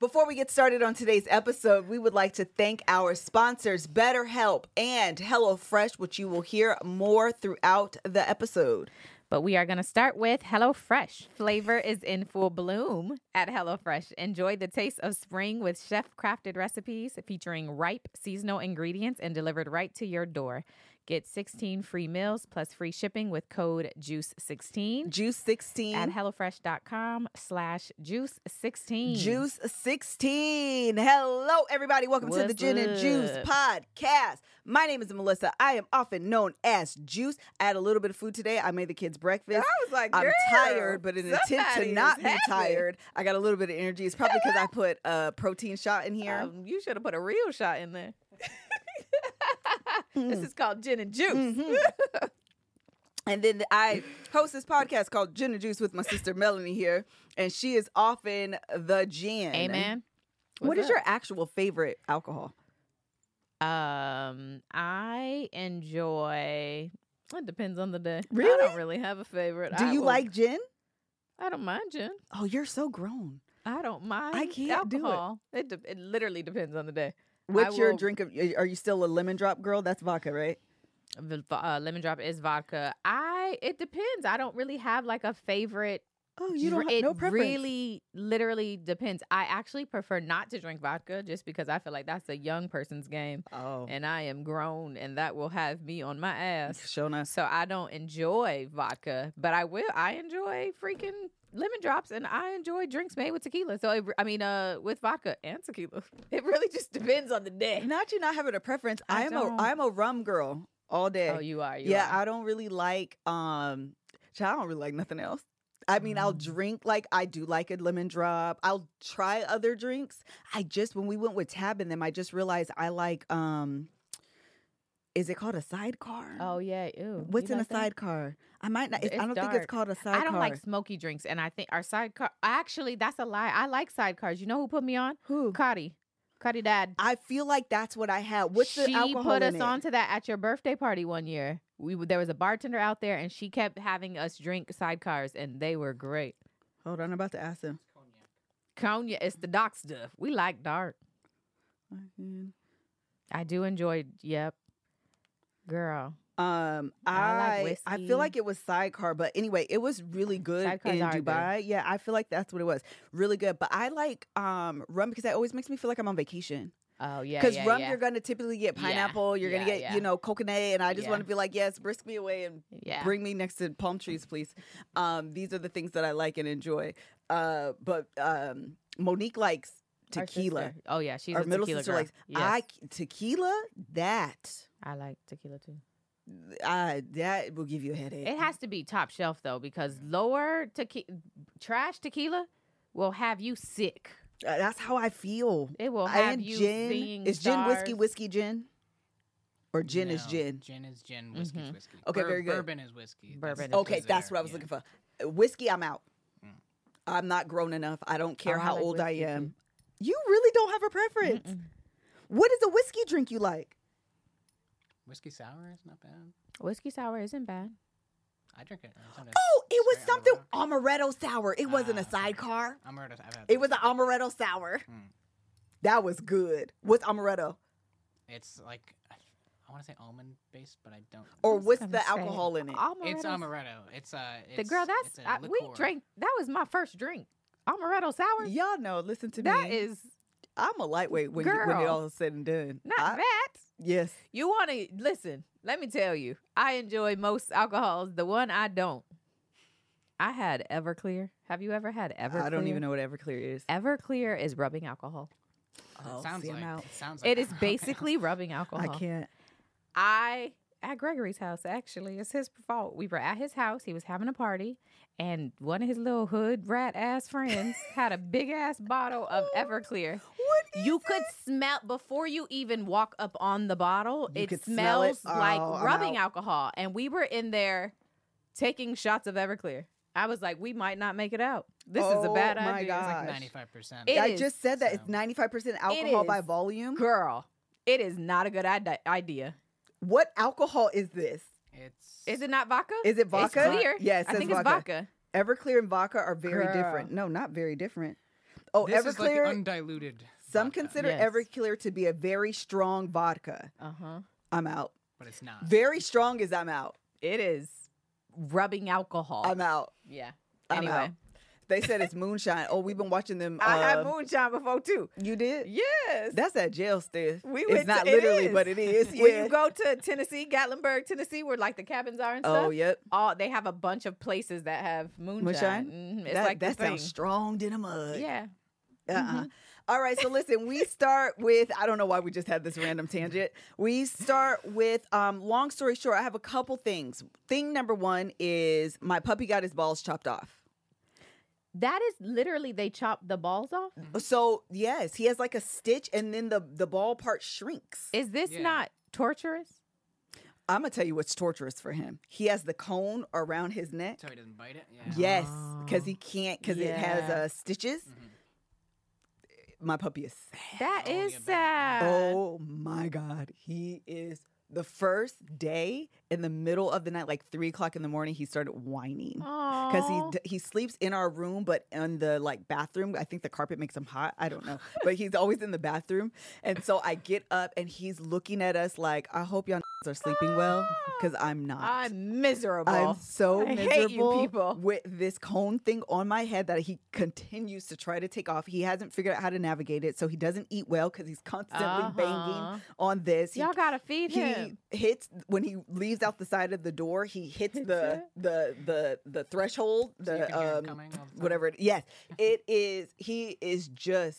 Before we get started on today's episode, we would like to thank our sponsors, BetterHelp and HelloFresh, which you will hear more throughout the episode. But we are going to start with HelloFresh. Flavor is in full bloom at HelloFresh. Enjoy the taste of spring with chef crafted recipes featuring ripe seasonal ingredients and delivered right to your door. Get 16 free meals plus free shipping with code JUICE16 Juice 16. at HelloFresh.com slash JUICE16. Juice 16. Hello, everybody. Welcome to the What's Gin and Juice podcast. My name is Melissa. I am often known as Juice. I had a little bit of food today. I made the kids breakfast. I was like, I'm tired, but in an attempt to not is be happy. tired, I got a little bit of energy. It's probably because I put a protein shot in here. Um, you should have put a real shot in there. This is called gin and juice. Mhm. and then I host this podcast called Gin and Juice with my sister Melanie here, and she is often the gin. Amen. What What's up? your actual favorite alcohol? Um, I enjoy. It depends on the day. Really? I don't really have a favorite. Do I you will- like gin? I don't mind gin. Oh, you're so grown. I don't mind. I can't do it. it. de- it literally depends on the day. What's your will- drink of? Are you still a lemon drop girl? That's vodka, right? Uh, lemon drop is vodka. I. It depends. I don't really have like a favorite. Oh, you don't have it no preference. really, literally depends. I actually prefer not to drink vodka just because I feel like that's a young person's game, Oh, and I am grown, and that will have me on my ass. us. So I don't enjoy vodka, but I will. I enjoy freaking lemon drops, and I enjoy drinks made with tequila. So it, I mean, uh, with vodka and tequila, it really just depends on the day. Not you not having a preference. I I am a don't. I am a rum girl all day. Oh, you are. You yeah, are. I don't really like um I don't really like nothing else. I mean, I'll drink like I do like a lemon drop. I'll try other drinks. I just when we went with Tab and them, I just realized I like um is it called a sidecar? Oh yeah. Ew. What's in like a that? sidecar? I might not. I don't think it's called a sidecar. I don't like smoky drinks, and I think our sidecar. Actually, that's a lie. I like sidecars. You know who put me on? who. Cuddy. Cuddy Dad. I feel like that's what I have. What's the alcohol? she put us onto that at your birthday party one year. We there was a bartender out there, and she kept having us drink sidecars, and they were great. Hold on, I'm about to ask him. Cognac, it's the dark stuff. We like dark. I do enjoy. Yep, girl. Um, I I like I, feel like it was sidecar, but anyway, it was really good Sidecars in are good. Dubai. Yeah, I feel like that's what it was. Really good. But I like um rum because it always makes me feel like I'm on vacation. Oh yeah, Because yeah, rum, yeah. you're gonna typically get Yeah, pineapple, you're gonna get yeah. you know coconut, and I just Yeah. want to be like, yes, brisk me away and yeah. bring me next to palm trees, please. Um, these are the things that I like and enjoy. Uh, but um, Monique likes tequila. sister. Oh yeah, she's Our a middle tequila sister girl. likes Yes. I tequila. That I like tequila too. I that will give you a headache. It has to be top shelf though, because lower tequila, trash tequila will have you sick. Uh, That's how I feel. It will have and you gin seeing is gin whiskey whiskey gin, or gin is gin. Gin is gin. Whiskey's Mhm. whiskey. Okay, very good. Bourbon is whiskey. Bourbon is Okay, those that's are- what I was yeah. looking for. Whiskey, I'm out. Mm. I'm not grown enough. I don't care Oh, I how like old I am. too. You really don't have a preference. Mm-mm. What is a whiskey drink you like? Whiskey sour is not bad. Whiskey sour isn't bad. I drink it. Oh, it was something amaretto. amaretto sour. It wasn't a Ah, sidecar. Amaretto. I've had It was an those. amaretto sour. Mm. That was good. What's amaretto? It's like I want to say almond based, but I don't. Or what's gonna the say, alcohol in it? it's Amaretto's- amaretto. It's uh. It's, The girl, that's it's a I, we liqueur. drank. That was my first drink. Amaretto sour. Y'all know. Listen to That me. is I'm a lightweight when, you, when it all is said and done. not I- that. Yes. You want to listen? Let me tell you. I enjoy most alcohols. The one I don't. I had Everclear. Have you ever had Everclear? I don't even know what Everclear is. Everclear is rubbing alcohol. Oh, sounds see, I'm like. sounds like. It is basically rubbing alcohol. I can't. I at Gregory's house actually. It's his fault. We were at his house. He was having a party, and one of his little hood rat ass friends had a big ass bottle of Everclear. What You could smell before you even walk up on the bottle. You it could smell it? smells like Oh, I'm rubbing out. alcohol, and we were in there taking shots of Everclear. I was like, we might not make it out. This is a Oh bad my idea. God. It's like Gosh. ninety five percent. It I is. just said that it's 95% alcohol by is. volume. Girl, it is not a good ide- idea. What alcohol is this? It's. Is it not vodka? Is it vodka? It's clear. Yeah, I think vodka. it's vodka. Everclear and vodka are very Girl. different. No, not very different. Oh, this is like Everclear. undiluted. some vodka, consider Yes. Everclear to be a very strong vodka. Uh huh. I'm out. but it's not. Very strong as I'm out. It is rubbing alcohol. I'm out. yeah. I'm Anyway, out. They said it's moonshine. Oh, we've been watching them. I had uh, moonshine before too. You did? Yes. That's that jail stiff. We it's not to- literally, is. but it is. when you go to Tennessee, Gatlinburg, Tennessee, where like the cabins are and stuff. oh, yep. all they have a bunch of places that have moonshine. Moonshine? Mhm, It's that like that sounds strong in a mud. Yeah. Uh-uh. Mm-hmm. All right, so listen, we start with I don't know why we just had this random tangent. We start with um long story short, I have a couple things. Thing number 1 is my puppy got his balls chopped off. That is literally they chop the balls off. So, yes, he has like a stitch and then the the ball part shrinks. Is this Yeah. not torturous? I'm going to tell you what's torturous for him. He has the cone around his neck. So he doesn't bite it. Yeah. Yes, cuz Oh. he can't cuz it has Yeah. uh stitches. My puppy is sad. That Oh, is yeah, baby. sad. Oh my God. He is the first day in the middle of the night, like three o'clock in the morning, he started whining. Because he he sleeps in our room, but in the like bathroom. I think the carpet makes him hot. I don't know, but he's always in the bathroom. And so I get up and he's looking at us like, I hope y'all are sleeping well, because I'm not. I'm miserable. I'm so I miserable hate you people. with this cone thing on my head that he continues to try to take off. He hasn't figured out how to navigate it, so he doesn't eat well because he's constantly Uh-huh. banging on this. He, Y'all gotta feed he him. He hits when he leaves out the side of the door. He hits the the the the threshold. So you The can hear him um coming all the time? whatever. It, yes, it is. He is just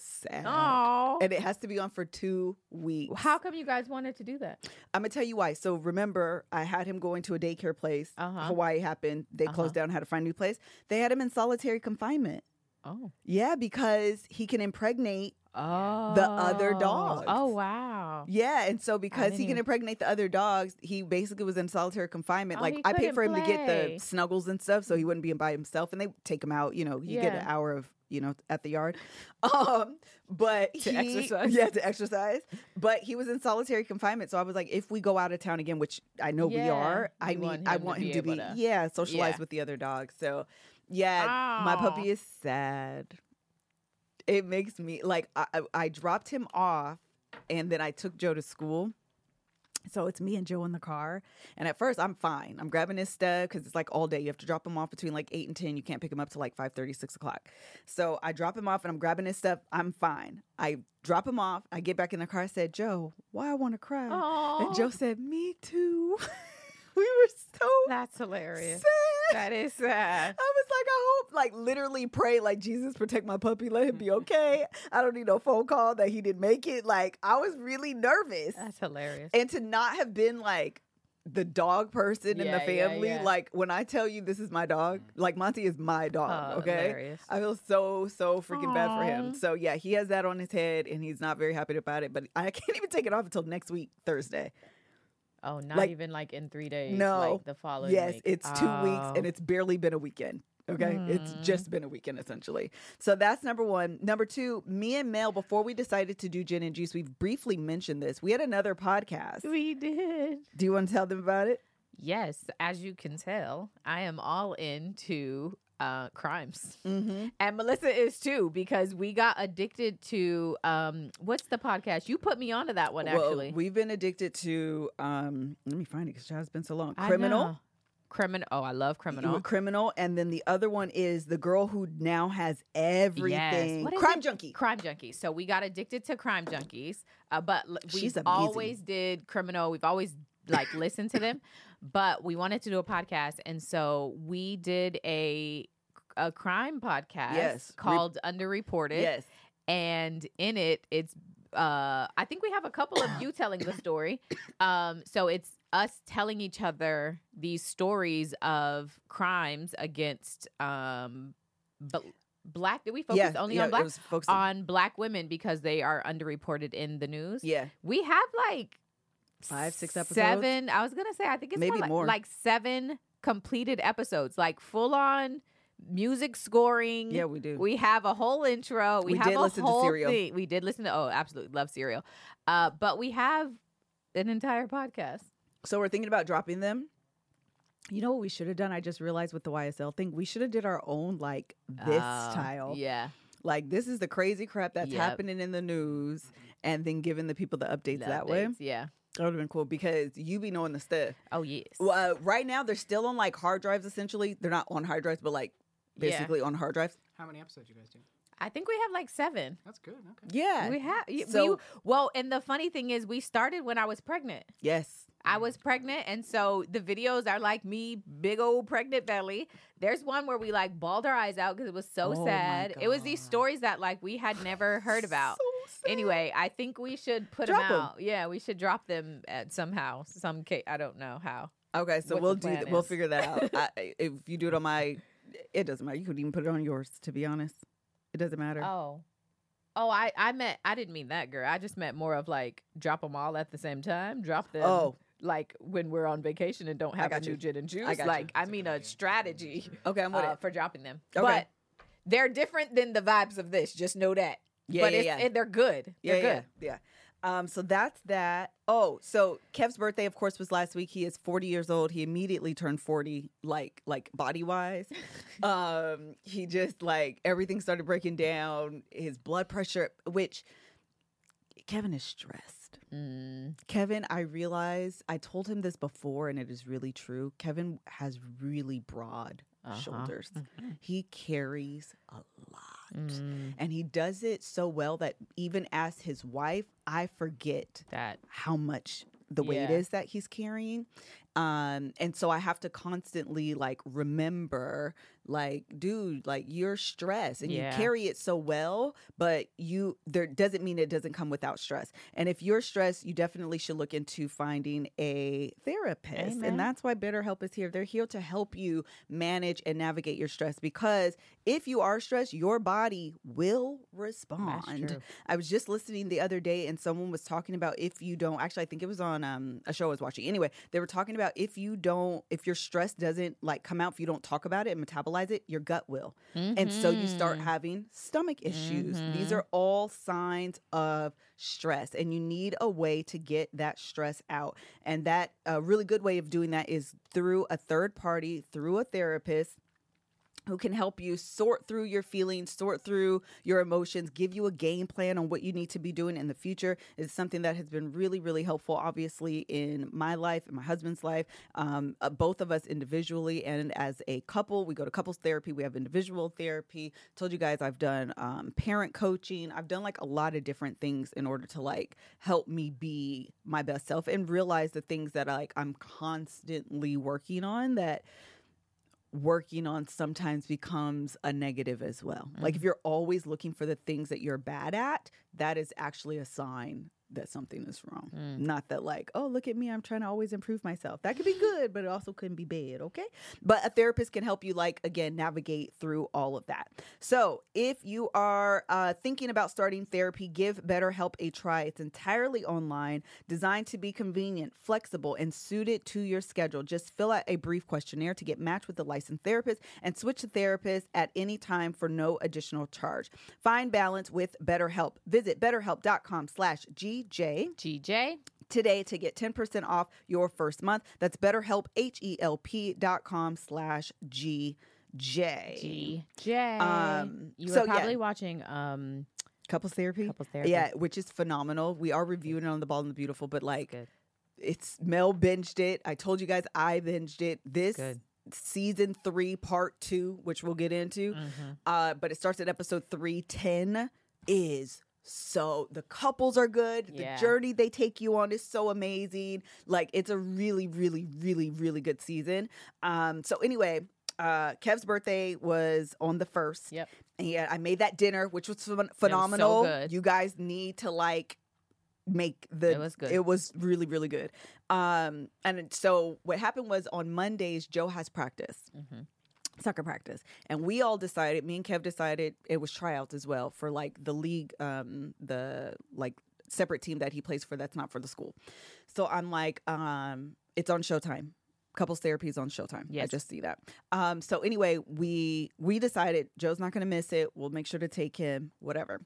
sad. Oh. And it has to be on for two weeks. How come you guys wanted to do that? I'm gonna tell you why. So remember, I had him going to a daycare place. Uh-huh. Hawaii happened. They Uh-huh. closed down. Had to find a new place. They had him in solitary confinement. Oh. Yeah, because he can impregnate. Oh. The other dogs. Oh wow. Yeah, and so because he can even- impregnate the other dogs, he basically was in solitary confinement. Oh, like I paid for him to get the snuggles and stuff, so he wouldn't be by himself. And they take him out. You know, you get an hour of you know at the yard. Um, but To he, exercise. Yeah, to exercise. But he was in solitary confinement, so I was like, if we go out of town again, which I know we are, I you need want I him to want be him to be to- yeah socialize Yeah. with the other dogs. So yeah, my puppy is sad. It makes me like I, I dropped him off and then I took Joe to school. So it's me and Joe in the car. And at first I'm fine. I'm grabbing his stuff because it's like all day. You have to drop him off between like 8 and 10. You can't pick him up till like 5 6 o'clock. So I drop him off and I'm grabbing his stuff. I'm fine. I drop him off. I get back in the car. I said, Joe, why I want to cry? Oh. And Joe said, Me too. we were so That's hilarious. sad. That is sad. I was like, I hope, like, literally pray, like, Jesus, protect my puppy, let him be mm-hmm. okay. I don't need no phone call that he didn't make it. Like, I was really nervous. That's hilarious. And to not have been like the dog person in the yeah, family, yeah. like, when I tell you this is my dog, mm. like, Monty is my dog, Oh, okay? hilarious. I feel so, so freaking bad for him. So, yeah, he has that on his head and he's not very happy about it, but I can't even take it off until next week, Thursday. Oh, not like- even like in three days. No. Like the following Yes, week. it's two weeks Oh. and it's barely been a weekend. Okay. It's Mm. just been a weekend essentially. So that's number one. Number two, me and Mel, before we decided to do gin and juice, we've briefly mentioned this. We had another podcast. we did. Do you want to tell them about it? Yes, as you can tell, I am all into uh, crimes. Mm-hmm. And Melissa is too because we got addicted to um what's the podcast? You put me onto that one actually. we've been addicted to, um, let me find it because it's been so long. I Criminal. know. Criminal. Oh, I love criminal. Criminal. And then the other one is the girl who now has everything. Is Crime it? Junkie. Crime junkies. So we got addicted to crime junkies, uh, but we always did criminal. We've always like listened to them, but we wanted to do a podcast, and so we did a a crime podcast Yes. Re- called Underreported. Yes. and in it it's uh i think we have a couple of you telling the story um so it's us telling each other these stories of crimes against um b- black did we focus yeah. only yeah, on black It was focused on, on black women because they are underreported in the news yeah. we have like Five, six episodes? seven i was gonna say i think it's Maybe more, like, more. like seven completed episodes like full on music scoring Yeah, we do. we have a whole intro. We, We have did a listen to whole Serial. thing. We did listen to. Oh, absolutely love Serial. Uh, but we have an entire podcast. So we're thinking about dropping them. You know what we should have done? I just realized with the YSL thing, we should have did our own like this Oh, style. Yeah. Like this is the crazy crap that's Yep. happening in the news, and then giving the people the updates The that way. Yeah. That would have been cool because you be knowing the stuff. Oh yes. Well, uh, right now they're still on like hard drives. Essentially, they're not on hard drives, but like Yeah. basically on hard drives. How many episodes you guys do? I think we have like seven. That's good. Okay. Yeah. We have. So- we, well, and the funny thing is, we started when I was pregnant. yes. I was pregnant, and so the videos are like me, big old pregnant belly. There's one where we like bawled our eyes out because it was so Oh sad. It was these stories that like we had never heard about. So. Anyway, I think we should put Drop them 'em. out. Yeah, we should drop them at somehow. Some ca- I don't know how. Okay, so we'll do. th- We'll figure that out. I, if you do it on my, it doesn't matter. You could even put it on yours. To be honest, it doesn't matter. Oh. Oh, I I meant I didn't mean that, girl. I just meant more of like drop them all at the same time. Drop them. Oh. Like when we're on vacation and don't have a new gin and juice. I got you. like I mean a strategy Okay, I'm with uh, it. for dropping them. Okay. But they're different than the vibes of this. Just know that. Yeah, but yeah, it's, yeah. it- they're good. Yeah, They're yeah, good. yeah. Um, so that's that. Oh, so Kev's birthday, of course, was last week. He is 40 years old. He immediately turned 40, like like body wise. um, he just like everything started breaking down. His blood pressure, which Kevin is stressed. Mm, Kevin, I realized I told him this before, and it is really true. Kevin has really broad Uh-huh. shoulders. He carries a lot. mm, And he does it so well that even as his wife, I forget that. how much the weight is that he's carrying. Um, and so I have to constantly like remember, like, dude, like you're stressed and Yeah. you carry it so well, but you there doesn't mean it doesn't come without stress. And if you're stressed, you definitely should look into finding a therapist. Amen. And that's why BetterHelp is here. They're here to help you manage and navigate your stress because if you are stressed, your body will respond. I was just listening the other day and someone was talking about if you don't actually I think it was on um, a show I was watching. Anyway, they were talking about if you don't if your stress doesn't like come out if you don't talk about it and metabolize it, your gut will. And so you start Mhm. having stomach issues. These Mhm. are all signs of stress and you need a way to get that stress out. And that a really good way of doing that is through a third party, through a therapist who can help you sort through your feelings, sort through your emotions, give you a game plan on what you need to be doing in the future. is something that has been really, really helpful, obviously, in my life and my husband's life, um, uh, both of us individually and as a couple. We go to couples therapy, we have individual therapy. Told you guys I've done um, parent coaching. I've done like a lot of different things in order to like help me be my best self and realize the things that like I'm constantly working on that working on sometimes becomes a negative as well. Like if mm-hmm. you're always looking for the things that you're bad at, that is actually a sign that something is wrong. Mm. Not that like, oh, look at me, I'm trying to always improve myself. That could be good, but it also couldn't be bad, okay? But a therapist can help you like again navigate through all of that. So, if you are uh, thinking about starting therapy, give BetterHelp a try. It's entirely online, designed to be convenient, flexible, and suited to your schedule. Just fill out a brief questionnaire to get matched with a licensed therapist and switch to therapist at any time for no additional charge. Find balance with BetterHelp. Visit betterhelp.com slash GJ GJ. today to get 10% off your first month. That's betterhelp, H-E-L-P dot com slash GJ. GJ. Um, you so, were yeah. probably watching um Couples therapy? couples therapy. Yeah, which is phenomenal. We are reviewing it on The Bald and the Beautiful, but like good. it's Mel binged it. I told you guys I binged it. This Good. season three, part two, which we'll get into. Mhm. Uh, but it starts at episode 310 is so the couples are good. Yeah. The journey they take you on is so amazing. Like it's a really, really, really, really good season. Um, so anyway, uh, Kev's birthday was on the first. Yep. And I made that dinner, which was phen- phenomenal. good. You guys need to like make the It was good. it was really really good um and so what happened was on mondays joe has practice Mhm. Soccer practice. And we all decided me and kev decided it was tryouts as well for like the league um the like separate team that he plays for that's not for the school. So i'm like um it's on showtime. Couples therapy is on showtime. I just see that. Um so anyway we we decided joe's not gonna miss it. We'll make sure to take him whatever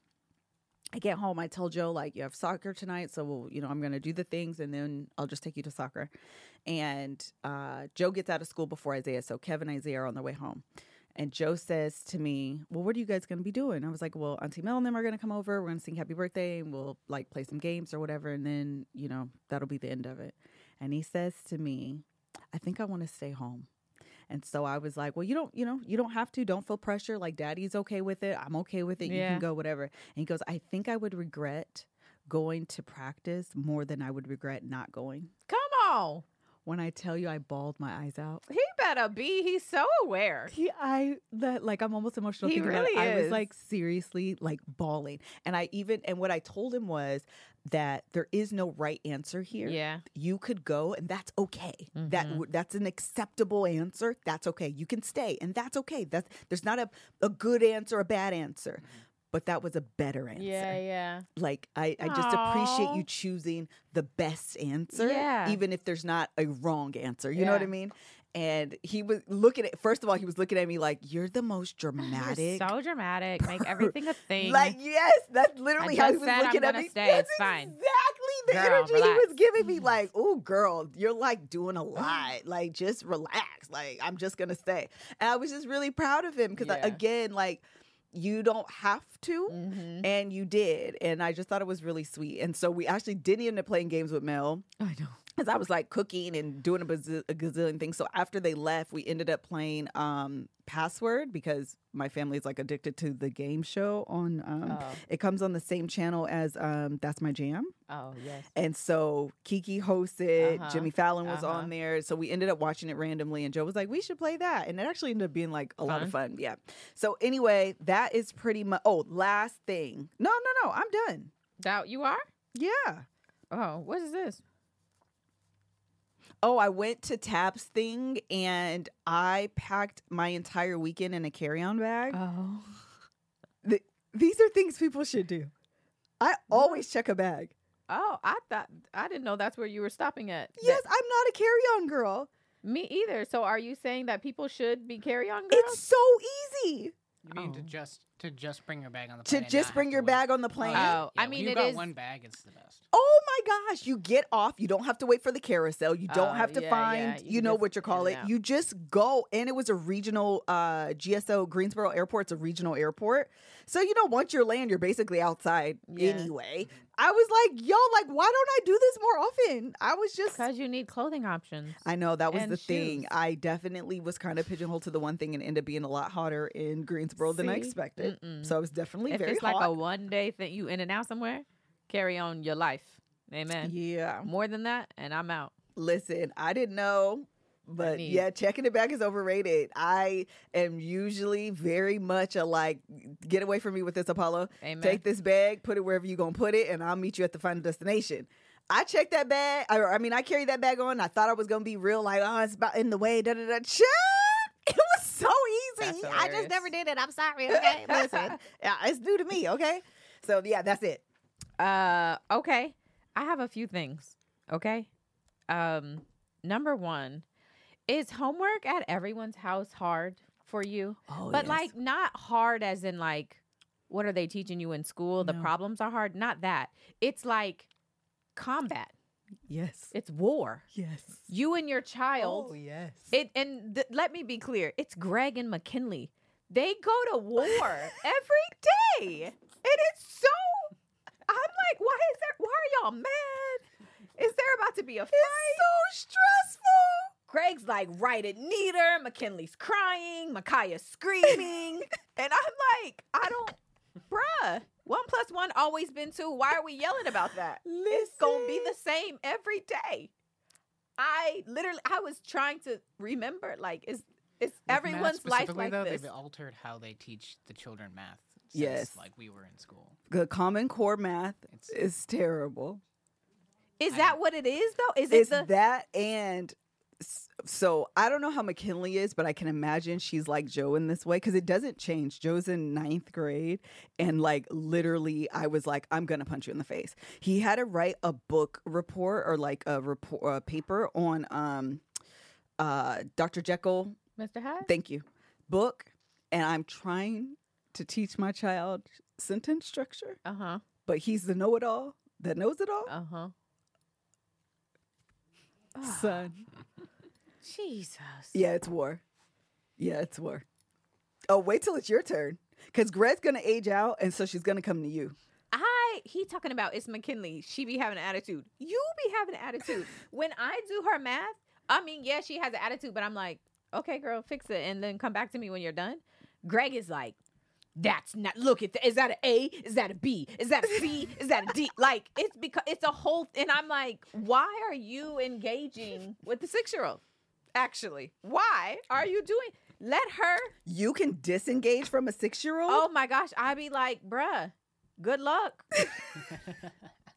I get home, I tell Joe, like, you have soccer tonight. So, we'll, you know, I'm going to do the things and then I'll just take you to soccer. And uh, Joe gets out of school before Isaiah. So, Kevin and Isaiah are on their way home. And Joe says to me, Well, what are you guys going to be doing? I was like, Well, Auntie Mel and them are going to come over. We're going to sing happy birthday and we'll like play some games or whatever. And then, you know, that'll be the end of it. And he says to me, I think I want to stay home. And so I was like, well, you don't, you know, you don't have to. Don't feel pressure. Like daddy's okay with it. I'm okay with it. You can go, whatever. And he goes, I think I would regret going to practice more than I would regret not going. Come on. When I tell you I bawled my eyes out. He better be. He's so aware. He, I that like I'm almost emotional. He thinking about it. really I was is. like seriously like bawling, and I even and what I told him was that there is no right answer here. Yeah. you could go, and that's okay. That Mhm. w- that's an acceptable answer. That's okay. You can stay, and that's okay. That's there's not a a good answer, a bad answer. But that was a better answer. Yeah, yeah. Like I, I just appreciate you choosing the best answer, Yeah. even if there's not a wrong answer. You know what I mean? And he was looking at first of all, he was looking at me like, You're the most You're dramatic. so dramatic. Make everything a thing. Like, yes, that's literally how he was said I'm looking at me. stay. That's It's fine. exactly the Girl, energy he was giving me. Mm-hmm. Like, oh girl, you're like doing a lot. Like, just relax. Like, I'm just gonna stay. And I was just really proud of him because Yeah. again, like, you don't have to Mhm. and you did and i just thought it was really sweet and so we actually didn't end up playing games with mel I know. Because i was like cooking and doing a, bazil- a gazillion things so after they left we ended up playing um password because my family is like addicted to the game show on um Oh. it comes on the same channel as um that's my jam Oh, yes. and so Keke hosted, Uh-huh. Jimmy Fallon was Uh-huh. on there. So we ended up watching it randomly, and Joe was like, "We should play that," and it actually ended up being like a lot of fun. Yeah. So anyway, that is pretty much. Oh, last thing. No, no, no. I'm done. Doubt you are? Yeah. Oh, what is this? Oh, I went to Tab's thing and I packed my entire weekend in a carry-on bag. Oh. These are things people should do. I always check a bag. Oh, I thought I didn't know that's where you were stopping at. That- Yes, I'm not a carry-on girl. me either. So are you saying that people should be carry on girls? It's so easy. You mean to Oh. just to just bring your bag on the plane? and just bring your to wait? bag on the plane. Oh, yeah, I mean, you it got is- one bag. It's the best. Oh my gosh, you get off. You don't have to wait for the carousel. You don't Oh, have to yeah, find, yeah. you, You know just what you in call and it. out. You just go. And it was a regional uh GSO Greensboro Airport. It's a regional airport. So you know, once you're land, you're basically outside Yeah. anyway. I was like, yo, like, why don't I do this more often? I was just Because you need clothing options. I know that was And the thing. I definitely was kind of pigeonholed to the one thing and ended up being a lot hotter in Greensboro than I See? Expected. Mm-mm. So it was definitely if very it's hot. like a one day thing, you in and out somewhere, carry on your life. Amen. yeah. More than that, and I'm out. Listen, I didn't know, but yeah, checking it back is overrated. I am usually very much a like, get away from me with this, Apollo. Amen. Take this bag, put it wherever you're gonna put it, and I'll meet you at the final destination. I checked that bag. I, I mean, I carried that bag on. I thought I was gonna be real, like, oh, it's about in the way. Da da da. Shit! It was so easy. I just never did it. I'm sorry. Okay, listen, yeah, it's new to me. Okay, so yeah, that's it. Uh, okay. I have a few things. Okay. Um, number one, is homework at everyone's house hard for you? Oh, but like not hard as in like, what are they teaching you in school? The No. problems are hard. Not that. It's like combat. Yes, It's war. yes. You and your child. Oh yes. It and th- let me be clear. It's Greg and McKinley. They go to war every day, and it's so. I'm like, why is there? Why are y'all mad? Is there about to be a fight? It's so stressful. Greg's like, write it neater. McKinley's crying. Micaiah's screaming, and I'm like, I don't, bruh. One plus one always been two. Why are we yelling about that? It's gonna be the same every day. I literally, I was trying to remember, like, is is With math everyone's life like though, this? They've altered how they teach the children math. Since, Yes. like we were in school. The Common Core math It's is terrible. Is I that what it is though? Is it the that and s- so I don't know how McKinley is, but I can imagine she's like Joe in this way because it doesn't change. Joe's in ninth grade, and like literally, I was like, "I'm gonna punch you in the face." He had to write a book report or like a report a paper on um uh Dr. Jekyll Mr. Hyde? thank you book and i'm trying to teach my child sentence structure Uh huh. but he's the know-it-all that knows it all Uh huh. son Jesus. yeah it's war yeah it's war Oh, wait till it's your turn. Because Greg's gonna age out, and so she's gonna come to you. I he talking about it's McKinley. She be having an attitude. You be having an attitude. when I do her math, I mean, yeah, she has an attitude, but I'm like, okay, girl, fix it, and then come back to me when you're done. Greg is like, that's not. Look at that. Is that an A? Is that a B? Is that a C? Is that a D? Like it's because it's a whole. And I'm like, why are you engaging with the six year old? Actually, why are you doing? Let her. You can disengage from a six-year-old. Oh my gosh, I'd be like, bruh, good luck.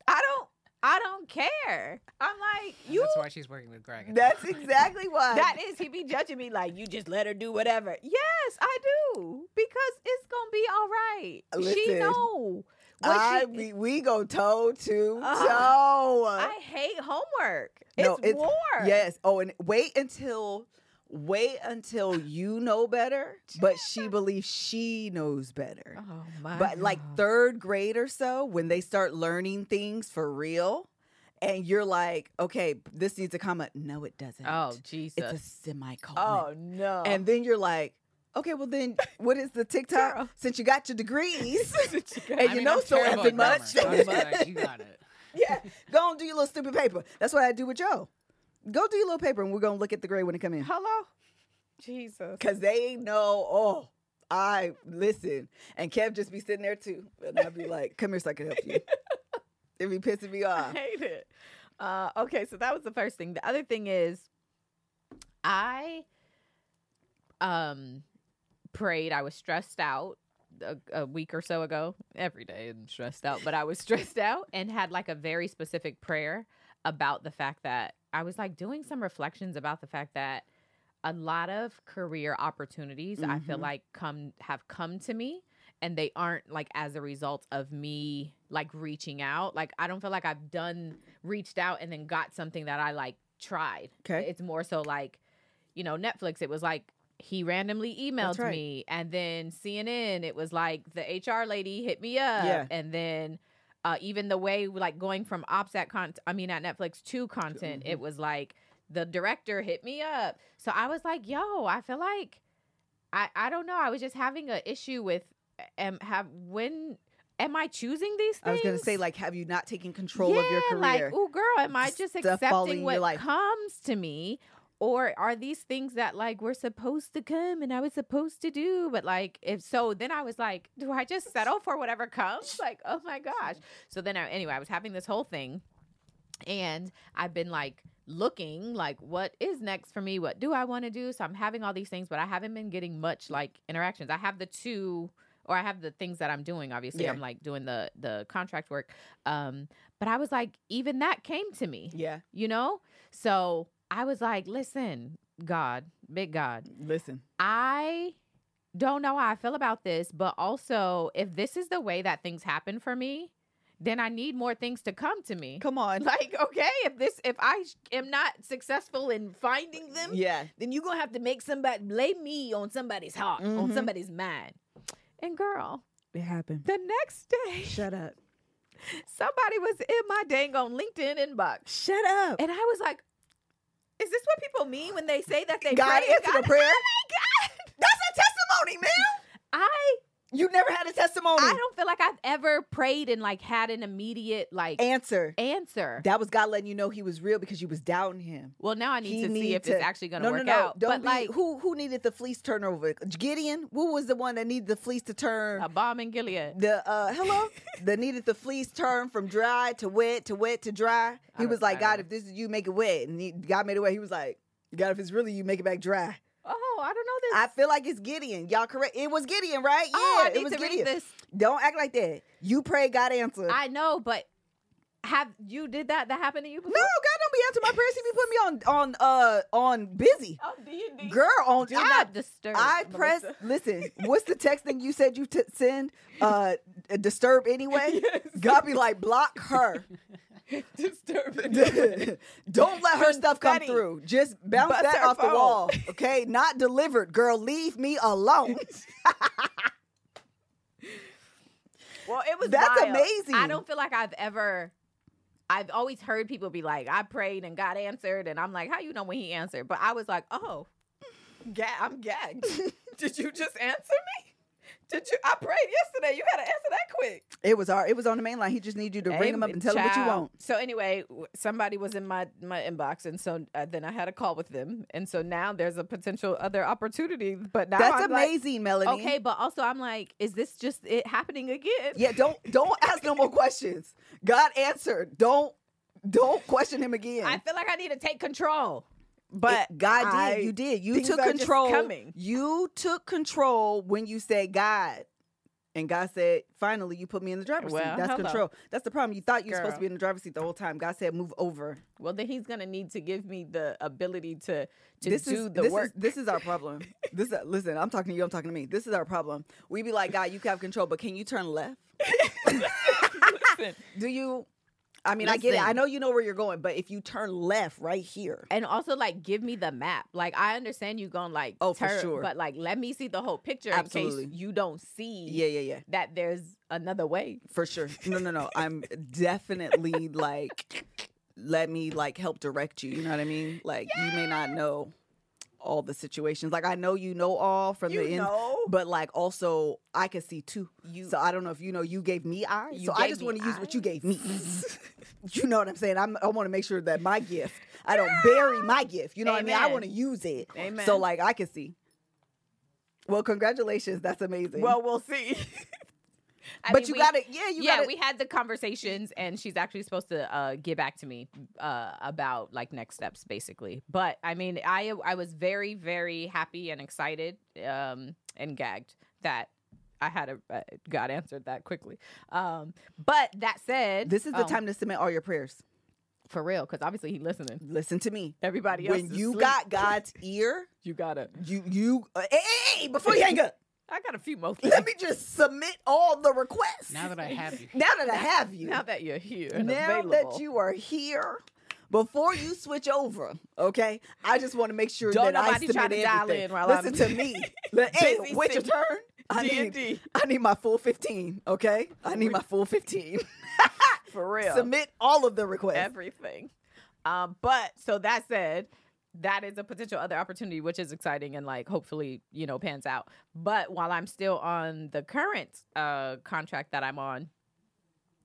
I don't. I don't care. I'm like, And you. That's why she's working with Greg. That's exactly why. That is, he be judging me like you just let her do whatever. Yes, I do because it's gonna be all right. she Listen, know. I we, we go toe to Ugh. toe. I hate homework. No, it's, it's- war. Yes. Oh, and wait until wait until you know better, but she believes she knows better. Oh my. But like God. third grade or so, when they start learning things for real, and you're like, okay, this needs a comma. No, it doesn't. Oh Jesus. it's a semicolon. oh no. And then you're like, okay, well then, what is the TikTok? Girl. Since you got your degrees, and I you mean, know I'm so effing at much. so I'm just like, you got it. yeah, go on do your little stupid paper. That's what I do with Joe. Go do your little paper, and we're gonna look at the grade when it come in. hello. Jesus. Cause they know, oh, I listen. And Kev just be sitting there too. And I'd be like, come here so I can help you. it be pissing me off. I hate it. Uh, okay, so that was the first thing. The other thing is, I um prayed. I was stressed out a, a week or so ago. Every day I'm stressed out, but I was stressed out and had like a very specific prayer about the fact that I was like doing some reflections about the fact that a lot of career opportunities I feel Mhm. like come have come to me and they aren't like as a result of me like reaching out. Like I don't feel like I've done reached out and then got something that I like tried. Okay. It's more so like, you know, Netflix, it was like he randomly emailed right. me and then CNN, it was like the HR lady hit me up Yeah. and then uh, even the way like going from ops at con I mean at Netflix to content, mhm. it was like the director hit me up. So I was like, yo, I feel like I I don't know. I was just having an issue with am have when am I choosing these things? I was gonna say, like, have you not taken control of your Yeah, Like, career? oh girl, am I just Stuff accepting what comes to me? Or are these things that like were supposed to come and I was supposed to do? But like if so, then I was like, do I just settle for whatever comes? Like, oh my gosh. So then I, anyway, I was having this whole thing and I've been like looking like what is next for me? What do I want to do? So I'm having all these things, but I haven't been getting much like interactions. I have the two or I have the things that I'm doing. Obviously, Yeah. I'm like doing the the contract work. Um, but I was like, even that came to me, yeah, you know? So I was like, listen, God, big God, listen. I don't know how I feel about this, but also if this is the way that things happen for me, then I need more things to come to me. Come on. Like, okay, if this if I am not successful in finding them, Yeah. then you're gonna have to make somebody lay me on somebody's heart, on Mhm. somebody's mind. And girl, It happened. the next day, Shut up. somebody was in my dang on LinkedIn inbox. Shut up. And I was like, is this what people mean when they say that they God pray answered a prayer? Oh my God. That's a testimony, man. I You never had a testimony. I don't feel like I've ever prayed and like had an immediate like Answer. answer. That was God letting you know He was real because you was doubting Him. well, now I need He to see if to- it's actually going to no, work no, no. out. Don't but be, like who who needed the fleece turnover? Gideon. Who was the one that needed the fleece to turn? a balm in Gilead. the uh hello that needed the fleece turn from dry to wet to wet to dry. He was like, God, if this is you, make it wet. And he, God made it wet. He was like, God, if it's really you, make it back dry. Oh, I don't know this. I feel like it's Gideon. Y'all correct? It was Gideon, right? Yeah, oh, I need it was to Gideon. read this. Don't act like that. You pray, God answered. I know, but have you did that? That happened to you no, before? God don't be answering my prayers. He be putting me on on uh on busy. Oh, D and D. Girl, on do I, not disturb. I press. Melissa. Listen, what's the text thing you said you t- send? Uh, disturb anyway. God be like, block her. disturb. Don't let her stuff come Confetti. through. Just bounce Bust that her off the wall. Okay, not delivered, girl. Leave me alone. Well, it was That's wild. amazing. I don't feel like I've ever. I've always heard people be like, "I prayed and God answered," and I'm like, "How you know when He answered?" But I was like, "Oh, ga- I'm gagged." Did you just answer me? Did you? I prayed yesterday. You got to answer that quick. It was our. It was on the main line. He just needs you to ring him up and tell him what you want. So anyway, somebody was in my my inbox, and so uh, then I had a call with them, and so now there's a potential other opportunity. But now That's I'm like, amazing, Melanie. okay, but also I'm like, is this just it happening again? Yeah, don't don't ask no more questions. God answered. Don't don't question him again. I feel like I need to take control. But It- God I- did. You did. You took control. coming. You took control when you said God. And God said, finally, you put me in the driver's Well, seat. That's hello. control. That's the problem. You thought you were supposed to be in the driver's seat the whole time. God said, move over. Well, then he's gonna need to give me the ability to to this do is the this work. is this is our problem. this is, listen, I'm talking to you. I'm talking to me. This is our problem. We be like, God, you can have control, but can you turn left? Do you? I mean, I get it. I know you know where you're going, but if you turn left right here, and also like give me the map. Like I understand you going like Oh, for sure. but like let me see the whole picture Absolutely. in case you don't see yeah, yeah, yeah. that there's another way. For sure. No, no, no. I'm definitely like, let me like help direct you. You know what I mean? Like, you may not know all the situations. Like, I know you know all from You the end, know. but like also I can see too. You- so I don't know if you know you gave me eyes. So I just want to use what you gave me. you know what I'm saying? I'm, I want to make sure that my gift, I don't bury my gift. You know what I mean? I want to use it. Amen. So like I can see. Well, congratulations. That's amazing. Well, we'll see. But mean, you we- gotta, yeah, you yeah, gotta. we had the conversations, and she's actually supposed to uh, get back to me uh, about like next steps, basically. But I mean, I I was very very happy and excited um, and gagged that I had a uh, got answered that quickly. Um, but that said, this is the um, time to submit all your prayers. for real because obviously he listening. Listen to me. Everybody else, When is you asleep. got God's ear, you gotta. you you uh, hey, hey, hey, before you hang up, I got a few more. let me just submit all the requests. Now that I have you, now that I have you, now that you're here, and now available. that you are here, before you switch over, okay? I just want to make sure Don't that I nobody submit to dial everything. in while Listen I'm to me. Hey, busy wait your turn. I need. I need my full fifteen. Okay, I need my full fifteen. for real. Submit all of the requests. everything. Um, but so that said, that is a potential other opportunity, which is exciting and like hopefully you know pans out. But while I'm still on the current uh contract that I'm on.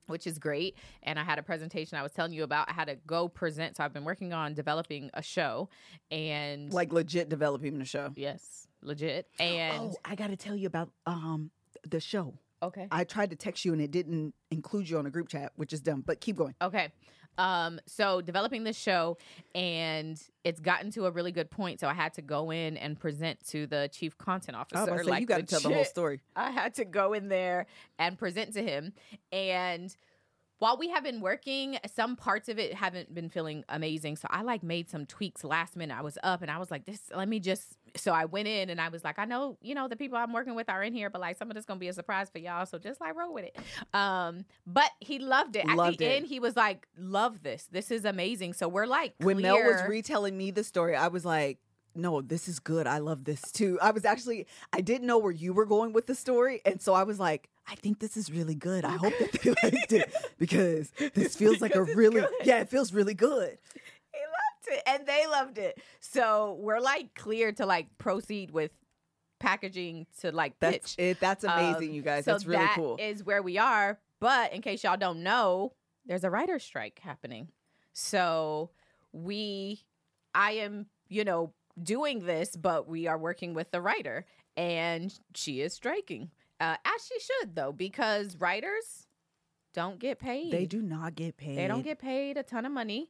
Which is great. And I had a presentation I was telling you about. I had to go present. So I've been working on developing a show and like legit developing the show. yes, legit. And oh, I got to tell you about um the show. okay. I tried to text you and it didn't include you on a group chat, which is dumb. But keep going. Okay. Um, so developing this show and it's gotten to a really good point. So I had to go in and present to the chief content officer. say, like you got to tell the whole story. I had to go in there and present to him. And while we have been working, some parts of it haven't been feeling amazing. So I like made some tweaks last minute. I was up and I was like, this, let me just. So I went in and I was like, I know, you know, the people I'm working with are in here, but like some of this gonna be a surprise for y'all. So just like roll with it. Um, but he loved it. At Loved the it. end, he was like, love this. This is amazing. So we're like, When Mel was retelling me the story, I was like, no, this is good. I love this too. I was actually, I didn't know where you were going with the story. And so I was like, I think this is really good. I hope that they liked it because this feels like a really, good. yeah, it feels really good. He loved it, and they loved it. So we're like clear to like proceed with packaging to like That's pitch. it. That's amazing, Um, you guys. so That's really that cool. Is where we are. But in case y'all don't know, there's a writer's strike happening. So we, I am, you know, doing this, but we are working with the writer, and she is striking. Uh, as she should though, because writers don't get paid. they do not get paid. They don't get paid a ton of money.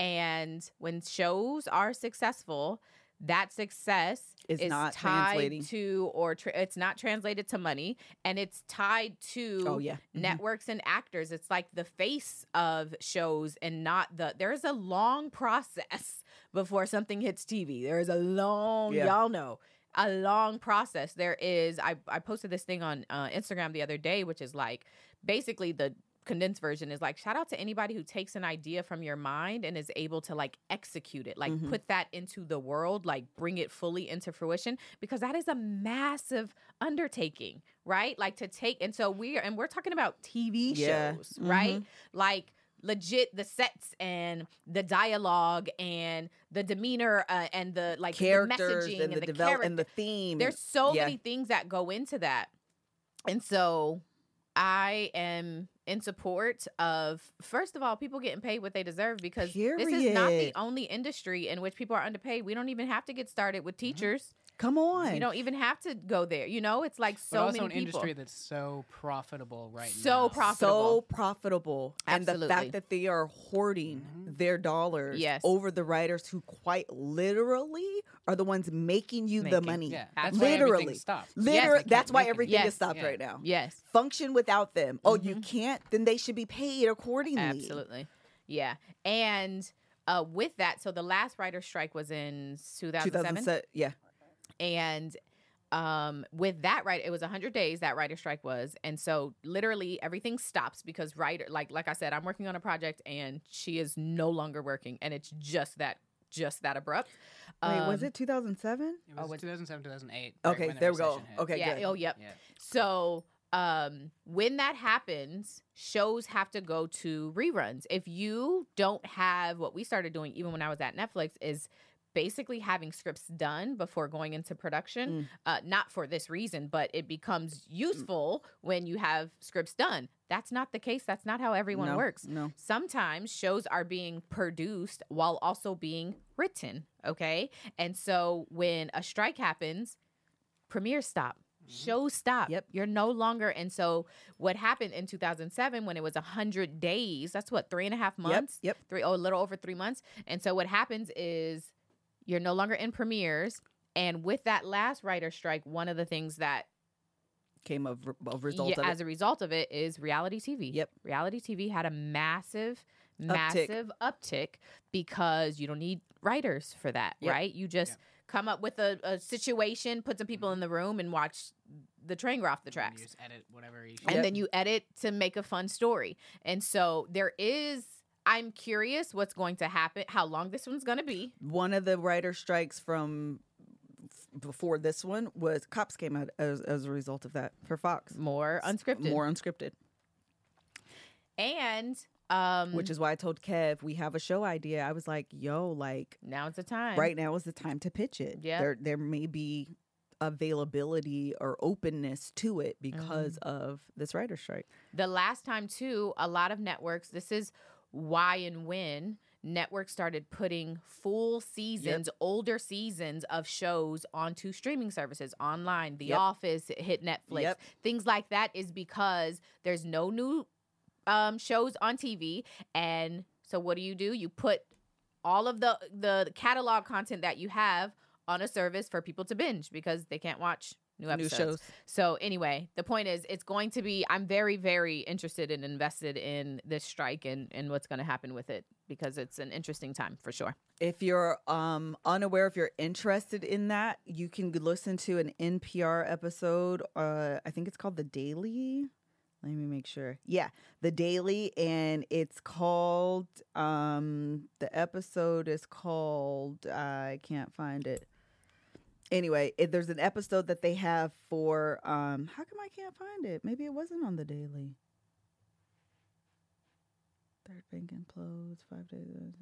And when shows are successful, that success It's is not tied to, or tra- it's not translated to money, and it's tied to Oh yeah. Mhm. networks and actors. It's like the face of shows and not the. There's a long process before something hits TV. There is a long, Yeah. y'all know, a long process. There is. I I posted this thing on uh, Instagram the other day, which is like basically the condensed version is like shout out to anybody who takes an idea from your mind and is able to like execute it like Mhm. put that into the world like bring it fully into fruition because that is a massive undertaking right like to take and so we're and we're talking about tv Yeah. shows right Mhm. like legit the sets and the dialogue and the demeanor uh, and the like characters the messaging and the, the develop character. and the theme. There's so yeah. many things that go into that. And so I am in support of first of all people getting paid what they deserve because this is not the only industry in which people are underpaid. We don't even have to get started with mm-hmm. teachers. Come on. You don't even have to go there. You know, it's like so but so also many an people. industry that's so profitable right So now. profitable. so profitable and the fact that they are hoarding Mhm. their dollars Yes. over the writers who quite literally are the ones making you the money Yeah, Absolutely. that's why Literally. stopped. literally They that's why everything Yes. is stopped Yeah. right now Yes. function without them oh you Mhm. can't then they should be paid accordingly Absolutely. Yeah. And uh, with that, so the last writer strike was in 2007. 2007 yeah and um with that right it was 100 days that writer strike was and so literally everything stops because writer like like i said i'm working on a project and she is no longer working and it's just that just that abrupt wait was Um, it 2007 It Oh, was was- 2007, 2008. Okay, right when the there we go. hit. Okay, yeah good. oh yep Yeah. so um when that happens shows have to go to reruns if you don't have what we started doing even when i was at netflix is basically having scripts done before going into production Mm. uh, not for this reason but it becomes useful when you have scripts done. That's not the case. That's not how everyone No, works. no. Sometimes shows are being produced while also being written okay? And so when a strike happens premieres stop. Mhm. shows stop. Yep. you're no longer and so what happened in 2007 when it was 100 days that's what three and a half months? yep yep. Three oh a little over three months. And so what happens is you're no longer in premieres and with that last writer strike one of the things that came of, of result yeah, of as it. a result of it is reality TV. Yep. Reality TV had a massive, massive uptick because you don't need writers for that, Yep. right? You just Yep. come up with a, a situation, put some people in the room, and watch the train go off the And tracks. You just edit whatever you And Yep. then you edit to make a fun story. And so there is. I'm curious what's going to happen, how long this one's going to be. one of the writer strikes from before this one was cops came out as, as a result of that for fox More unscripted. more unscripted And um, which is why i told kev we have a show idea i was like yo like now it's the time. right now is the time to pitch it Yeah. there there may be availability or openness to it because Mm-hmm. of this writer strike the last time too a lot of networks this is why and when networks started putting full seasons older seasons of shows onto streaming services online the Yep. office hit netflix Yep. things like that is because there's no new um, shows on tv and so what do you do you put all of the the catalog content that you have on a service for people to binge because they can't watch new new episodes. shows. So anyway, the point is it's going to be I'm very, very interested and invested in this strike and, and what's gonna happen with it because it's an interesting time for sure. if you're um unaware if you're interested in that you can listen to an npr episode uh i think it's called the daily? Let me make sure. Yeah the daily and it's called um the episode is called i can't find it anyway it, there's an episode that they have for um how come i can't find it maybe it wasn't on the daily third bank implodes five days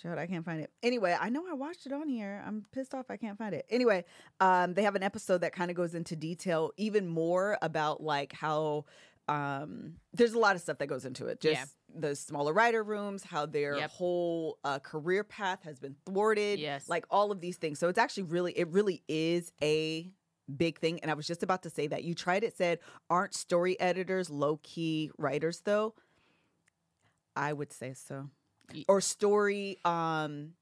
Child, I can't find it. Anyway, I know I watched it on here. I'm pissed off I can't find it. Anyway, um, they have an episode that kind of goes into detail even more about like how um there's a lot of stuff that goes into it. Just Yeah. the smaller writer rooms, how their Yep. whole uh, career path has been thwarted. Yes. Like all of these things. So it's actually really it really is a big thing. And I was just about to say that. You tried it said, aren't story editors low key writers though? I would say so Ye- or story um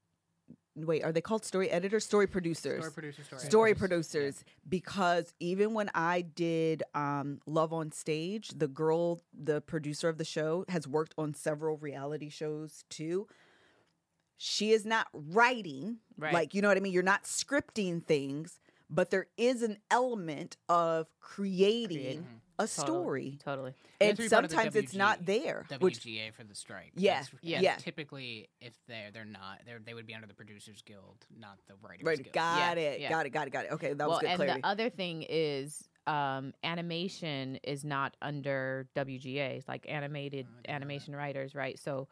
wait are they called story editors? Story producers. Story producer, story, story producers. Because even when i did um love on stage the girl the producer of the show has worked on several reality shows too. She is not writing Right. like you know what i mean? You're not scripting things but there is an element of creating Creating. A Totally. story Totally. And to be part of the sometimes it's not there WGA which for the strike. Yeah, That's- yeah. Typically, if they're they're not, they they would be under the Producers Guild, not the Writers right Guild. got Yeah, it yeah. got it got it got it okay that well, was good and clarity the other thing is um, animation is not under WGA. It's like animated animation writers, right? So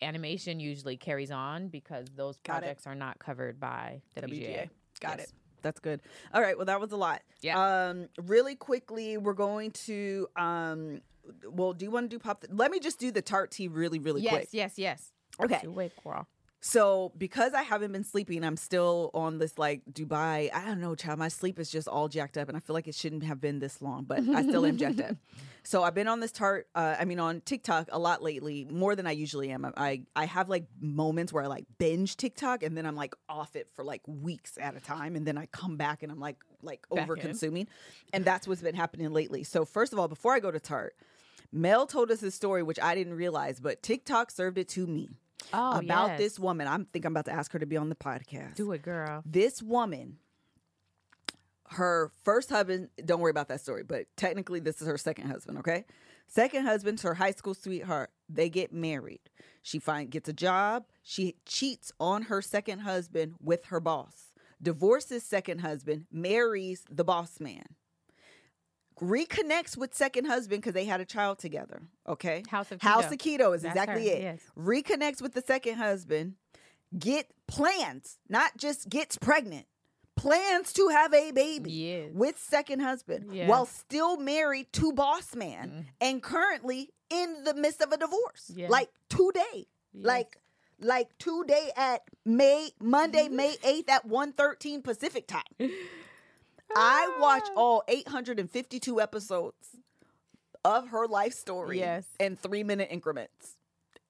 animation usually carries on because those Got it. projects are not covered by WGA. WGA. Got Yes. it. That's good. All right. Well, that was a lot. Yeah. Um, really quickly, we're going to um, well, do you want to do pop? Let me just do the tarte tea really, really yes, quick. Yes, yes, yes. Okay. Do it, girl. So because I haven't been sleeping, I'm still on this like Dubai. I don't know, child. My sleep is just all jacked up, and I feel like it shouldn't have been this long, but I still am jacked up. So I've been on this tart. Uh, I mean, on TikTok a lot lately, more than I usually am. I, I I have like moments where I like binge TikTok, and then I'm like off it for like weeks at a time, and then I come back and I'm like like over consuming, and that's what's been happening lately. So first of all, before I go to tarte. Mel told us this story, which I didn't realize, but TikTok served it to me Oh, about yes. this woman. I'm think I'm about to ask her to be on the podcast. Do it, girl. This woman, her first husband, don't worry about that story, but technically this is her second husband, okay? Second husband's her high school sweetheart. They get married. She find gets a job. She cheats on her second husband with her boss. Divorces second husband, marries the boss man. Reconnects with second husband because they had a child together. Okay. House of House Keto. of Keto is That's exactly her, it yes. reconnects with the second husband, get plans, not just gets pregnant, plans to have a baby Yes. with second husband Yes. while still married to boss man Mm. and currently in the midst of a divorce. Yeah. Like today. Yes. Like like today at May Monday. May 8th at 1:13 Pacific time. I watched Ah. all 852 episodes of her life story Yes. in three minute increments.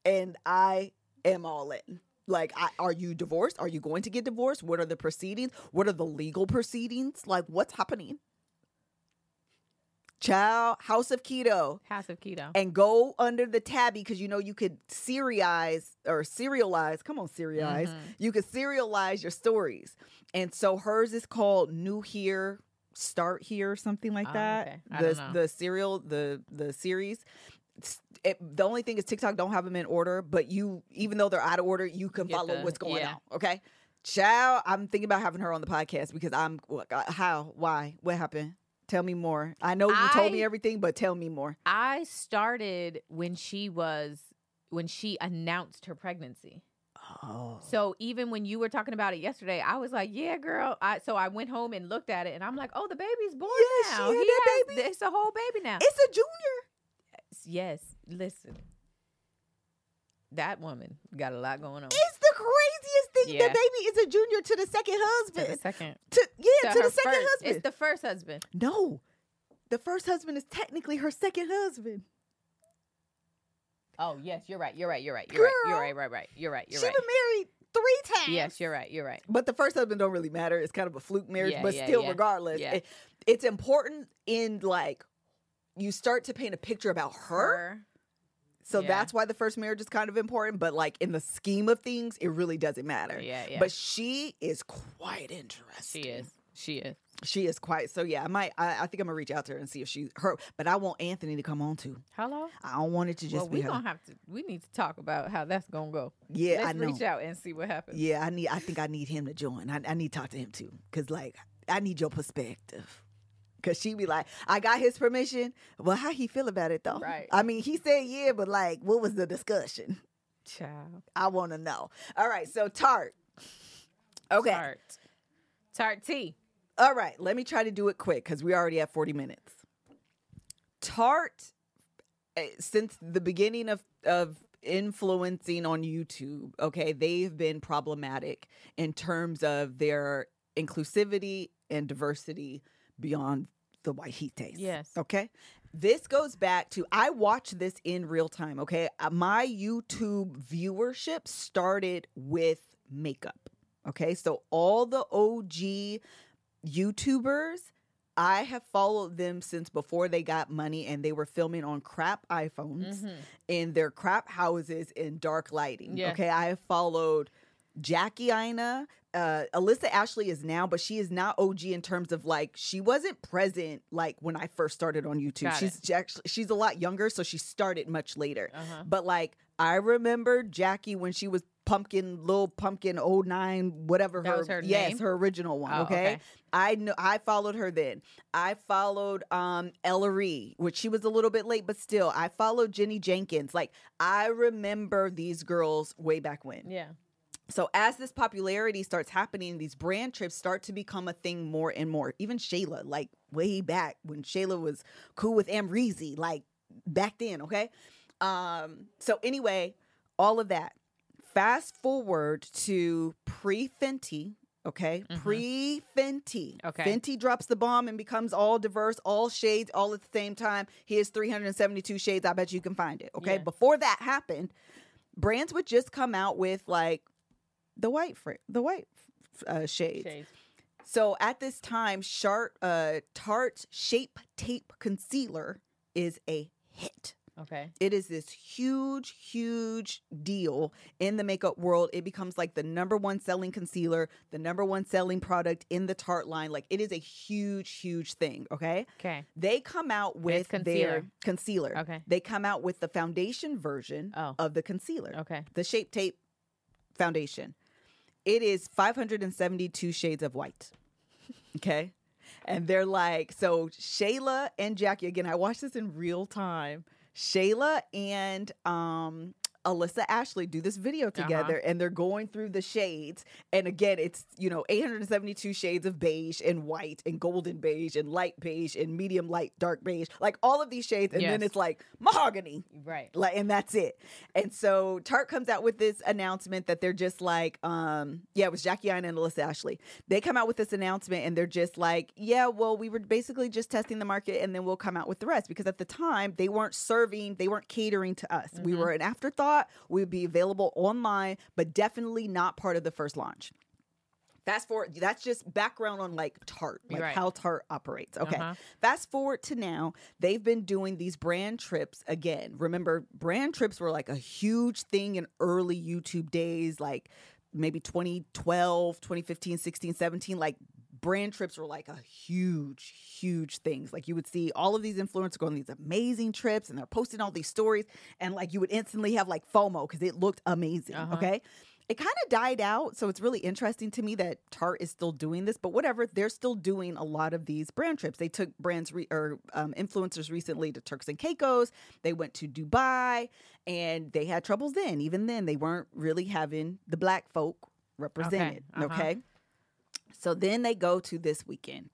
And I am all in. Like, I, are you divorced? Are you going to get divorced? What are the proceedings? What are the legal proceedings? Like, what's happening? Child, House of Keto House of Keto. and go under the tabby because you know you could serialize or serialize. Come on, serialize. Mhm. You could serialize your stories, and so hers is called New Here, Start Here, something like Oh, that. okay. The the serial the the series. It, the only thing is TikTok don't have them in order, but you even though they're out of order, you can Get follow the- what's going yeah. on. Okay, Child, I'm thinking about having her on the podcast because I'm uh, how why what happened. Tell me more. I know you told me everything, but tell me more. I started when she was when she announced her pregnancy. Oh. So even when you were talking about it yesterday, I was like, "Yeah, girl." I, so I went home and looked at it, and I'm like, "Oh, the baby's born Yes, she had He that has- baby. It's a whole baby now." It's a junior. yes, listen, that woman got a lot going on. It's craziest thing. Yeah. The baby is a junior to the second To the husband. second, To, yeah, to, her the second first- husband. It's the first husband. no, the first husband is technically her second husband. Oh yes, you're right. You're right. You're right. You're right. You're right. Right. Right. You're right. You're she right. been married three times. Yes, you're right. You're right. But the first husband don't really matter. It's kind of a fluke marriage, Yeah, but yeah, still, yeah. regardless, it- it's important in like you start to paint a picture about her. So Yeah. that's why the first marriage is kind of important. But like in the scheme of things, it really doesn't matter. Yeah. Yeah. But she is quite interesting. she is. She is. She is quite so. Yeah, I might. I, I think I'm gonna reach out to her and see if she her. But I want Anthony to come on too. Hello. I don't want it to just well, be we her. gonna have to. We need to talk about how that's gonna go. yeah, Let's I know. reach out and see what happens. Yeah, I need. I think I need him to join. I, I need to talk to him too, cause like I need your perspective. Cause she be like, I got his permission. Well, how he feel about it though? Right. I mean, he said yeah, but like, what was the discussion? Child. I want to know. All right, so tarte. Okay. Tarte. Tarte tea. All right, let me try to do it quick because we already have 40 minutes. Tarte, eh, since the beginning of, of influencing on YouTube, okay, they've been problematic in terms of their inclusivity and diversity beyond the white heat taste. Yes. Okay. This goes back to I watched this in real time. Okay. Uh, My YouTube viewership started with makeup. Okay. So all the OG YouTubers, I have followed them since before they got money and they were filming on crap iPhones Mhm. in their crap houses in dark lighting. Yeah. Okay. I have followed Jackie Aina. Uh, Alissa Ashley is now, but she is not OG in terms of like she wasn't present like when I first started on YouTube. Got she's actually she's a lot younger, so she started much later. Uh-huh. But like I remember Jackie when she was pumpkin, little pumpkin 09, whatever That her, her yes, name? her original one. Oh, okay? okay. I know I followed her then. I followed um Ellery, which she was a little bit late, but still, I followed Jenny Jenkins. Like I remember these girls way back when. Yeah. So as this popularity starts happening, these brand trips start to become a thing more and more. Even Shayla, like way back when Shayla was cool with Amrezy, like back then, okay? Um, so anyway, all of that. Fast forward to pre-Fenty, okay? Mhm. Pre-Fenty. Okay. Fenty drops the bomb and becomes all diverse, all shades, all at the same time. Here's 372 shades. I bet you can find it, okay? Yeah. Before that happened, brands would just come out with like the white fr- the white uh, shades. Shades. So at this time, Sharp uh, Tarte Shape Tape Concealer is a hit. Okay. It is this huge, huge deal in the makeup world. It becomes like the number one selling concealer, the number one selling product in the Tarte line. Like it is a huge, huge thing. Okay. Okay. They come out with their concealer. concealer. Okay. They come out with the foundation version Oh. of the concealer Okay. the Shape Tape foundation. It is 572 shades of white. Okay. And they're like, so Shayla and Jackie, again, I watched this in real time. Shayla and um Alissa Ashley do this video together and they're going through the shades. And again, it's, you know, 872 shades of beige and white and golden beige and light beige and medium light dark beige, like all of these shades. And then it's like mahogany Right. like and that's it and so tarte comes out with this announcement that they're just like um yeah it was jackie Aina and alissa ashley they come out with this announcement and they're just like yeah well we were basically just testing the market and then we'll come out with the rest because at the time they weren't serving they weren't catering to us we Mhm. were an afterthought we would be available online but definitely not part of the first launch Fast forward, that's just background on like Tarte, like Right. how Tarte operates. Okay. Uh-huh. Fast forward to now, they've been doing these brand trips again. Remember, brand trips were like a huge thing in early YouTube days, like maybe 2012, 2015, 16, 17. Like brand trips were like a huge, huge things. Like you would see all of these influencers go on these amazing trips and they're posting all these stories, and like you would instantly have like FOMO because it looked amazing. Uh-huh. Okay it kind of died out. So it's really interesting to me that Tarte is still doing this, but whatever, they're still doing a lot of these brand trips. They took brands re- or um, influencers recently to Turks and Caicos. They went to Dubai and they had troubles then. Even then, they weren't really having the black folk represented. uh-huh. Okay. So then they go to this weekend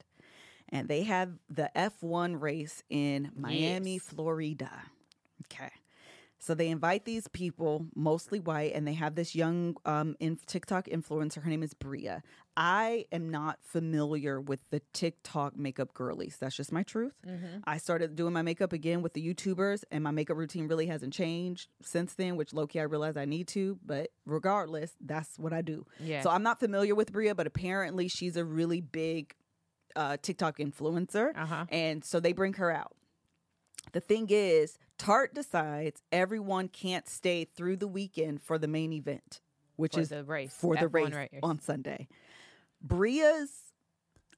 and they have the F1 race in Miami, Yes. Florida. Okay. So they invite these people, mostly white, and they have this young um, in TikTok influencer. Her name is Bria. I am not familiar with the TikTok makeup girlies. That's just my truth. Mhm. I started doing my makeup again with the YouTubers, and my makeup routine really hasn't changed since then, which low key I realize I need to. But regardless, that's what I do. Yeah. So I'm not familiar with Bria, but apparently she's a really big uh, TikTok influencer. uh huh. And so they bring her out. The thing is, Tarte decides everyone can't stay through the weekend for the main event, which For is the race. for the race race. on Sunday. Bria's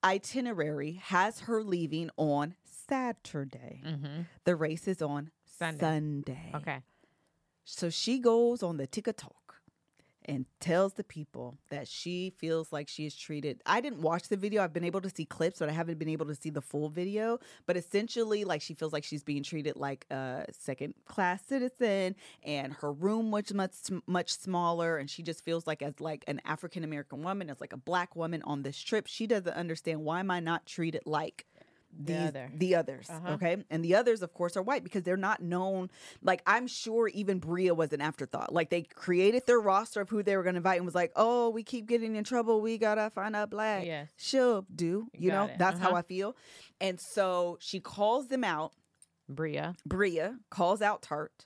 itinerary has her leaving on Saturday. Mm-hmm. The race is on Sunday. Sunday. Okay. So she goes on the TikTok and tells the people that she feels like she is treated. I didn't watch the video. I've been able to see clips, but I haven't been able to see the full video. But essentially, like she feels like she's being treated like a second class citizen, and her room was much much smaller, and she just feels like as like an African American woman, as like a black woman on this trip, she doesn't understand why am I not treated like The other. the others, Uh-huh. okay, and the others, of course, are white because they're not known. Like I'm sure even Bria was an afterthought. Like they created their roster of who they were going to invite and was like, "Oh, we keep getting in trouble. We gotta find out black." Yes. She'll do. You know, it. that's how Uh-huh. I feel. And so she calls them out. Bria. Bria calls out Tarte.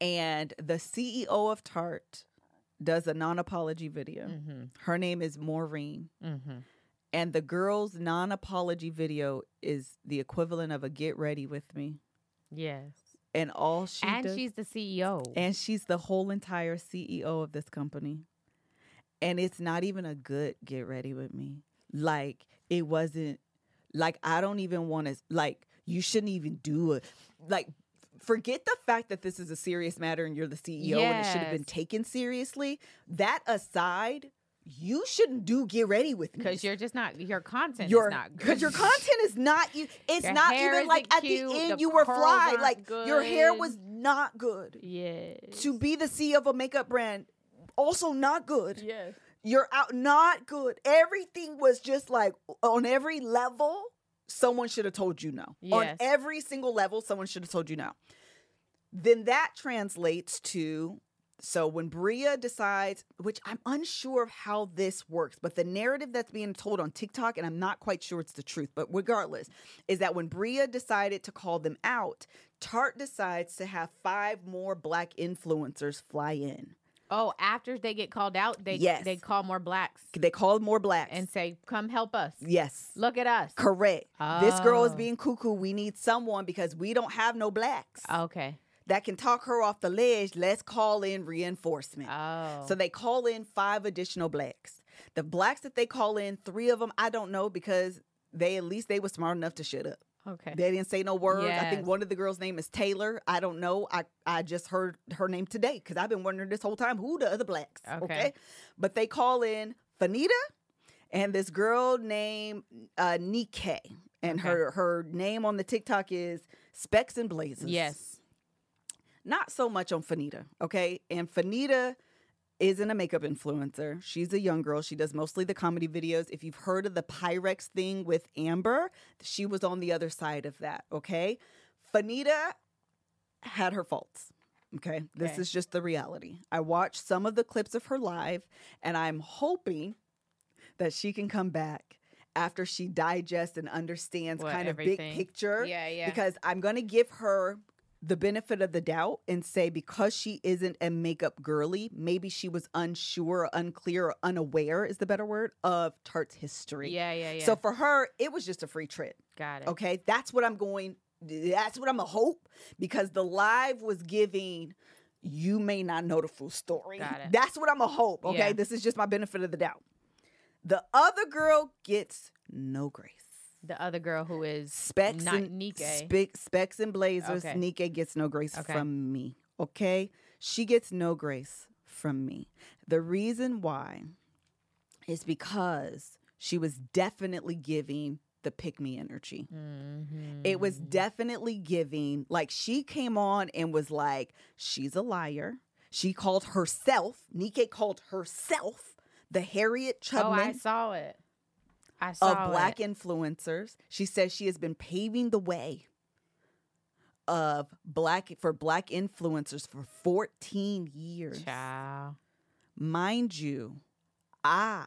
and the CEO of Tarte does a non-apology video. Mm-hmm. Her name is Maureen. Mm-hmm. And the girl's non apology video is the equivalent of a get ready with me. Yes. And all she and does, she's the CEO. and she's the whole entire CEO of this company. And it's not even a good get ready with me. Like it wasn't like I don't even want to like you shouldn't even do it. Like forget the fact that this is a serious matter and you're the CEO and it should have been taken seriously. That aside, you shouldn't do get ready with me. Because you're just not your content your is not good. because your content is not you it's Your not even like at cute, the end the you were fly like your hair was not good Yeah. to be the CEO of a makeup brand also not good Yes. you're out not good everything was just like on every level someone should have told you no Yes. on every single level someone should have told you no then that translates to so when Bria decides, which I'm unsure of how this works, but the narrative that's being told on TikTok, and I'm not quite sure it's the truth, but regardless, is that when Bria decided to call them out, Tarte decides to have five more black influencers fly in. Oh, after they get called out, they Yes. they call more blacks They call more blacks. and say, "Come help us. yes. Look at us." Correct. This girl is Oh. being cuckoo. We need someone because we don't have no blacks Okay. That can talk her off the ledge. Let's call in reinforcement. Oh. So they call in five additional blacks. The blacks that they call in, three of them I don't know because they at least they were smart enough to shut up. okay. They didn't say no words. I think one of the girls' name is Taylor. I don't know. I I just heard her name today because I've been wondering this whole time who the other blacks. Okay. Okay. But they call in Fanita and this girl named uh Nike. And Okay. her her name on the TikTok is Specs and Blazers yes. Not so much on Fanita, okay? And Fanita isn't a makeup influencer. She's a young girl. She does mostly the comedy videos. If you've heard of the Pyrex thing with Amber, she was on the other side of that, okay? Fanita had her faults. Okay. This Okay. is just the reality. I watched some of the clips of her live and I'm hoping that she can come back after she digests and understands What, kind of everything? big picture Yeah, yeah. because I'm going to give her the benefit of the doubt and say because she isn't a makeup girly, maybe she was unsure, unclear, unaware is the better word of Tarte's history. yeah, yeah, yeah. So for her, it was just a free trip. got it. Okay, that's what I'm going. That's what I'm a hope because the live was giving. You may not know the full story. Got it. That's what I'm a hope. Okay, Yeah. this is just my benefit of the doubt. The other girl gets no grace. The other girl who is Specs not and Nike. Spe- specs and blazers. Okay. Nike gets no grace Okay. from me. Okay, she gets no grace from me. The reason why is because she was definitely giving the pick me energy. Mhm. It was definitely giving like she came on and was like, she's a liar. She called herself, Nike called herself the Harriet Oh, I saw it. I saw of black it. influencers. She says she has been paving the way of black for black influencers for 14 years. Child. Mind you, I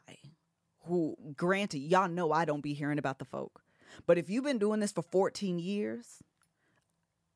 who granted y'all know I don't be hearing about the folk. But if you've been doing this for 14 years,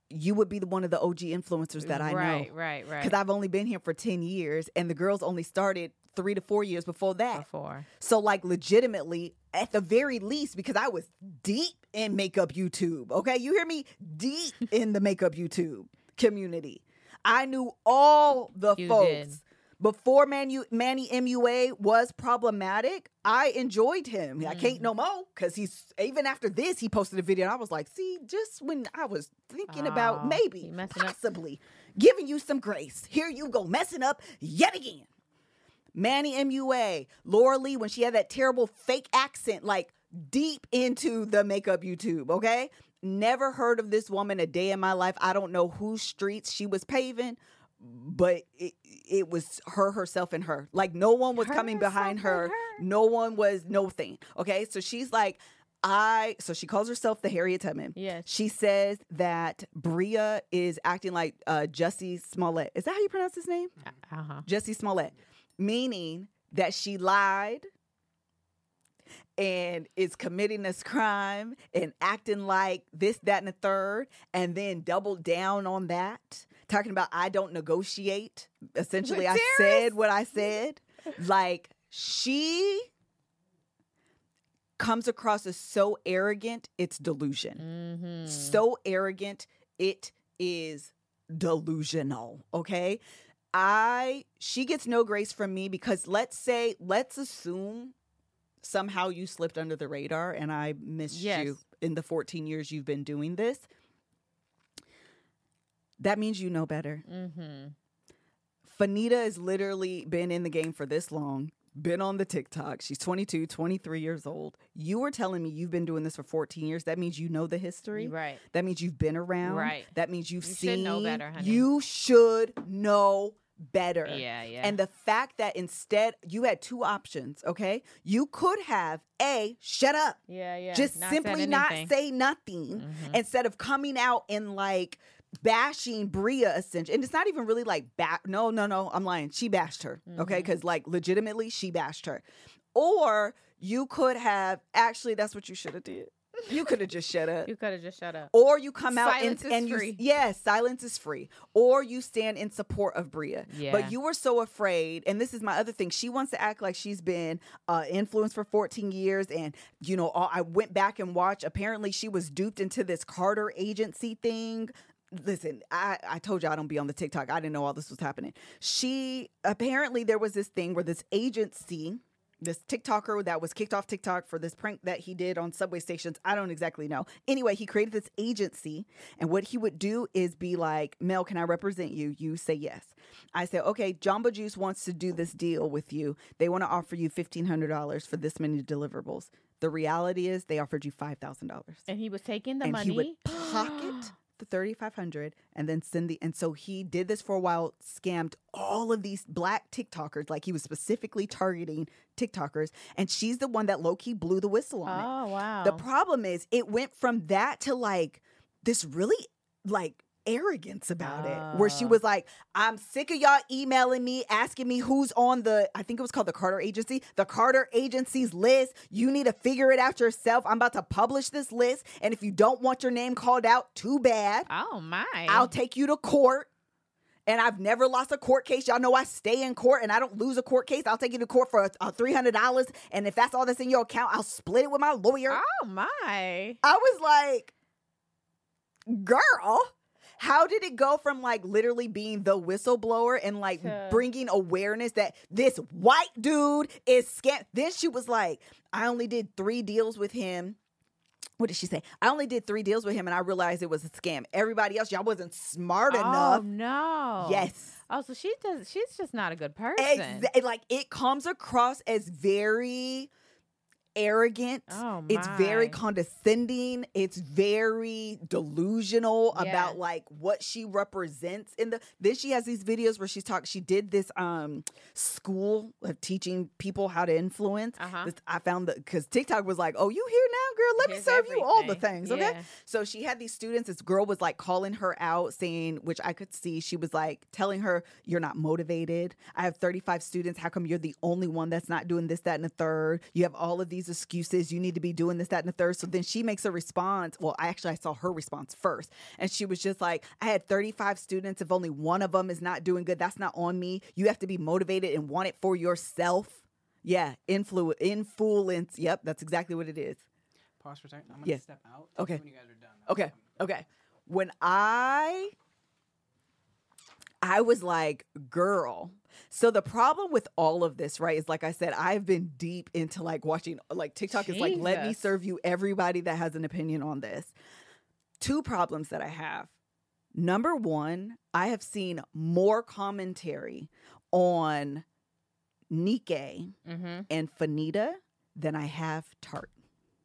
you would be the one of the OG influencers that I know. right, Right, right, Because I've only been here for 10 years and the girls only started three to four years before that. Before. So, like, legitimately, at the very least, because I was deep in makeup YouTube, okay? You hear me? Deep in the makeup YouTube community. I knew all the You folks. did. Before Manu, Manny MUA was problematic, I enjoyed him. I Mm. can't no more because he's even after this, he posted a video and I was like, see, just when I was thinking about Oh, maybe, he messing up. possibly giving you some grace, here you go messing up yet again. Manny MUA, Laura Lee, when she had that terrible fake accent, like deep into the makeup YouTube, okay? Never heard of this woman a day in my life. I don't know whose streets she was paving, but it, it was her, herself, and her. Like no one was coming behind her. her. No one was no thing. Okay. So she's like, I, so she calls herself the Harriet Tubman. Yes. She says that Bria is acting like uh, Jussie Smollett. Is that how you pronounce his name? Uh huh. Jussie Smollett, meaning that she lied and is committing this crime and acting like this, that, and the third, and then doubled down on that, talking about I don't negotiate. Essentially, I said what I said. Like she comes across as so arrogant, it's delusion Mm-hmm. so arrogant it is delusional okay i she gets no grace from me because let's say let's assume somehow you slipped under the radar and i missed Yes. you in the 14 years you've been doing this that means you know better. Mm-hmm. Fanita has literally been in the game for this long, been on the TikTok. She's 22, 23 years old. You were telling me you've been doing this for 14 years. That means you know the history. Right. That means you've been around. Right. That means you've You seen. should know better, honey. You should know better. Yeah, yeah. And the fact that instead you had two options, okay? You could have A, shut up. yeah, yeah. Just not simply not say nothing Mhm. instead of coming out and like bashing Bria essentially. And it's not even really like ba- no, no, no, I'm lying. She bashed her. Okay? Mhm. Cuz like legitimately she bashed her. Or you could have actually that's what you should have did. You could have just shut up. You could have just shut up. Or you come out Silence and, and you yes, silence is free. Or you stand in support of Bria. Yeah. But you were so afraid, and this is my other thing. She wants to act like she's been uh, influenced for 14 years, and you know, all, I went back and watched. Apparently, she was duped into this Carter agency thing. Listen, I, I told you I don't be on the TikTok. I didn't know all this was happening. She apparently there was this thing where this agency this TikToker that was kicked off TikTok for this prank that he did on subway stations. I don't exactly know. Anyway, he created this agency, and what he would do is be like, Mel, can I represent you? You say yes. I say, okay, Jamba Juice wants to do this deal with you. They want to offer you $1,500 for this many deliverables. The reality is they offered you $5,000 And he was taking the and money. he would pocket the 3500 and then send the and so he did this for a while scammed all of these black tiktokers like he was specifically targeting tiktokers and she's the one that low-key blew the whistle on it Oh wow. the problem is it went from that to like this really like arrogance about it where she Ah. was like i'm sick of y'all emailing me asking me who's on the i think it was called the carter agency the carter agency's list you need to figure it out yourself i'm about to publish this list and if you don't want your name called out too bad oh my. i'll take you to court and I've never lost a court case. Y'all know I stay in court and I don't lose a court case. I'll take you to court for a $300. And if that's all that's in your account, I'll split it with my lawyer. oh my. I was like, girl, how did it go from like literally being the whistleblower and like To- bringing awareness that this white dude is scam? Then she was like, I only did three deals with him. What did she say? I only did three deals with him and I realized it was a scam. Everybody else, y'all wasn't smart Oh enough. no. Yes. Oh, so she does. She's just not a good person. Exa- like it comes across as very arrogant. Oh It's very condescending. It's very delusional Yeah. about like what she represents in the then she has these videos where she's talking she did this um school of teaching people how to influence. Uh-huh. This- I found that because TikTok was like, Oh, you here now, girl? Let me Here's serve you all the everything. things. Okay. Yeah. So she had these students. This girl was like calling her out, saying, which I could see, she was like telling her, You're not motivated. I have 35 students. How come you're the only one that's not doing this, that, and the third? You have all of these excuses. You need to be doing this, that, and the third. So then she makes a response. Well, I actually I saw her response first. And she was just like, I had 35 students. If only one of them is not doing good, that's not on me. You have to be motivated and want it for yourself. Yeah, influ influence. Yep, that's exactly what it is. Pause for a second. I'm gonna Yeah. step out. Okay. When you guys are done. Okay. Okay. When I I was like, girl. So the problem with all of this, right, is like I said, I've been deep into like watching like TikTok is like, let me serve you everybody that has an opinion on this. Two problems that I have. Number one, I have seen more commentary on Nike Mm-hmm. and Fanita than I have Tarte.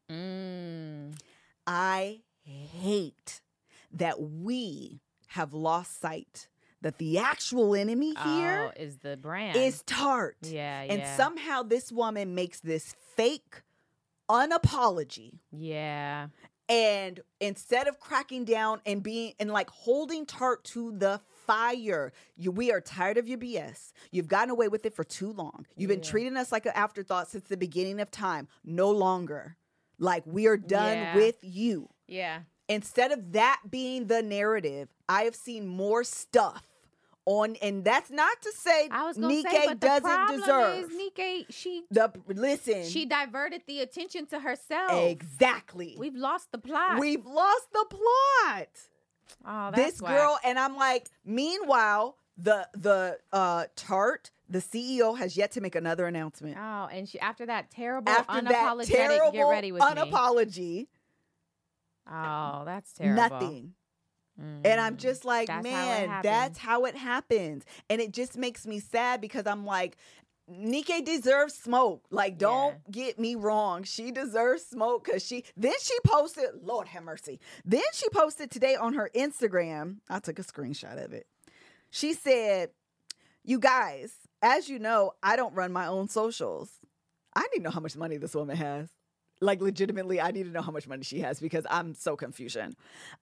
Mm. I hate that we have lost sight that the actual enemy here oh, is the brand is Tarte. Yeah, And yeah. somehow this woman makes this fake unapology. Yeah. And instead of cracking down and being and like holding Tarte to the fire, you, we are tired of your BS. You've gotten away with it for too long. You've been treating us like an afterthought since the beginning of time. No longer. Like we are done Yeah. with you. Yeah. instead of that being the narrative, I have seen more stuff on, and that's not to say I was Nike say, doesn't deserve is Nike. She the listen. she diverted the attention to herself. exactly. We've lost the plot. We've lost the plot. oh, that's this whack. girl, and I'm like, meanwhile, the the uh Tarte, the CEO has yet to make another announcement. Oh, and she after that terrible After that unapologetic terrible get ready with me. unapology, Oh, that's terrible. nothing. And I'm Mm. just like, That's man, happens. that's how it happens. And it just makes me sad because I'm like, Nike deserves smoke. Like, don't get me wrong. She deserves smoke because she then she posted, Lord have mercy. Then she posted today on her Instagram. I took a screenshot of it. She said, You guys, as you know, I don't run my own socials. I need to know how much money this woman has. Like legitimately, I need to know how much money she has because I'm so confusion.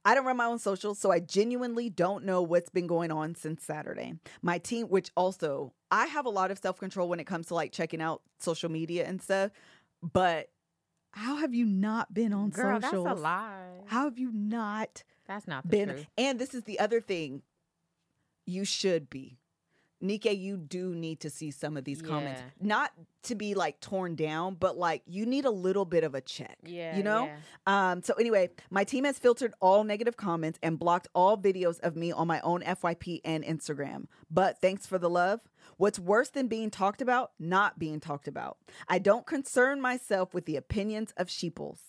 I don't run my own socials, so I genuinely don't know what's been going on since Saturday. My team, which also I have a lot of self control when it comes to like checking out social media and stuff, but how have you not been on Girl, socials? that's a lie. How have you not That's not the been? truth. And this is the other thing. You should be. Nike, you do need to see some of these comments. Yeah. Not to be like torn down, but like you need a little bit of a check. Yeah, You know? yeah. Um, so anyway, my team has filtered all negative comments and blocked all videos of me on my own FYP and Instagram. But thanks for the love. What's worse than being talked about? Not being talked about. I don't concern myself with the opinions of sheeples.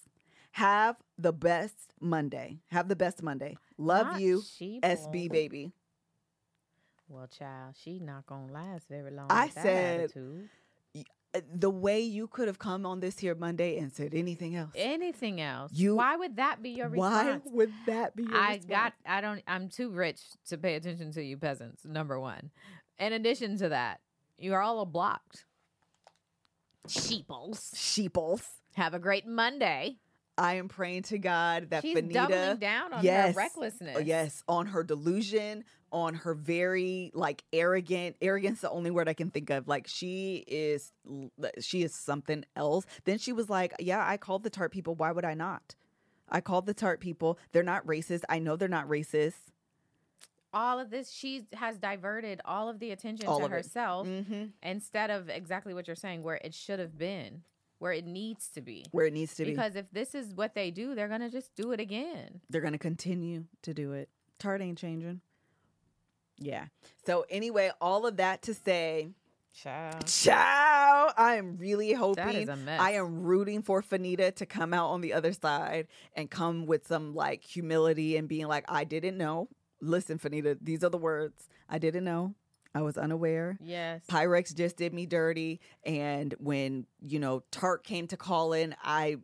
Have the best Monday. Have the best Monday. Love Not you, sheeple. SB baby. Well, child, she not gonna last very long. I said- attitude. Uh, The way you could have come on this here Monday and said anything else. anything else. You- Why would that be your response? Why would that be your I response? got. I don't. I'm too rich to pay attention to you peasants. Number one. In addition to that, you are all blocked. Sheeples. sheeples. Have a great Monday. I am praying to God that She's Fanita doubling down on yes. her recklessness. Yes, on her delusion, on her very like arrogant. Arrogance, the only word I can think of. Like she is, she is something else. Then she was like, "Yeah, I called the tarte people. Why would I not? I called the tarte people. They're not racist. I know they're not racist. All of this, she has diverted all of the attention All to herself Mm-hmm. instead of exactly what you're saying, where it should have been, where it needs to be. Where it needs to be. Because if this is what they do, they're gonna just do it again. They're gonna continue to do it. Tarte ain't changing. Yeah. So anyway, all of that to say, Child. Ciao. I am really hoping is a mess. I am rooting for Fanita to come out on the other side and come with some like humility and being like, I didn't know. Listen, Fanita, these are the words. I didn't know. I was unaware. Yes. Pyrex just did me dirty, and when you know Tarte came to call in, I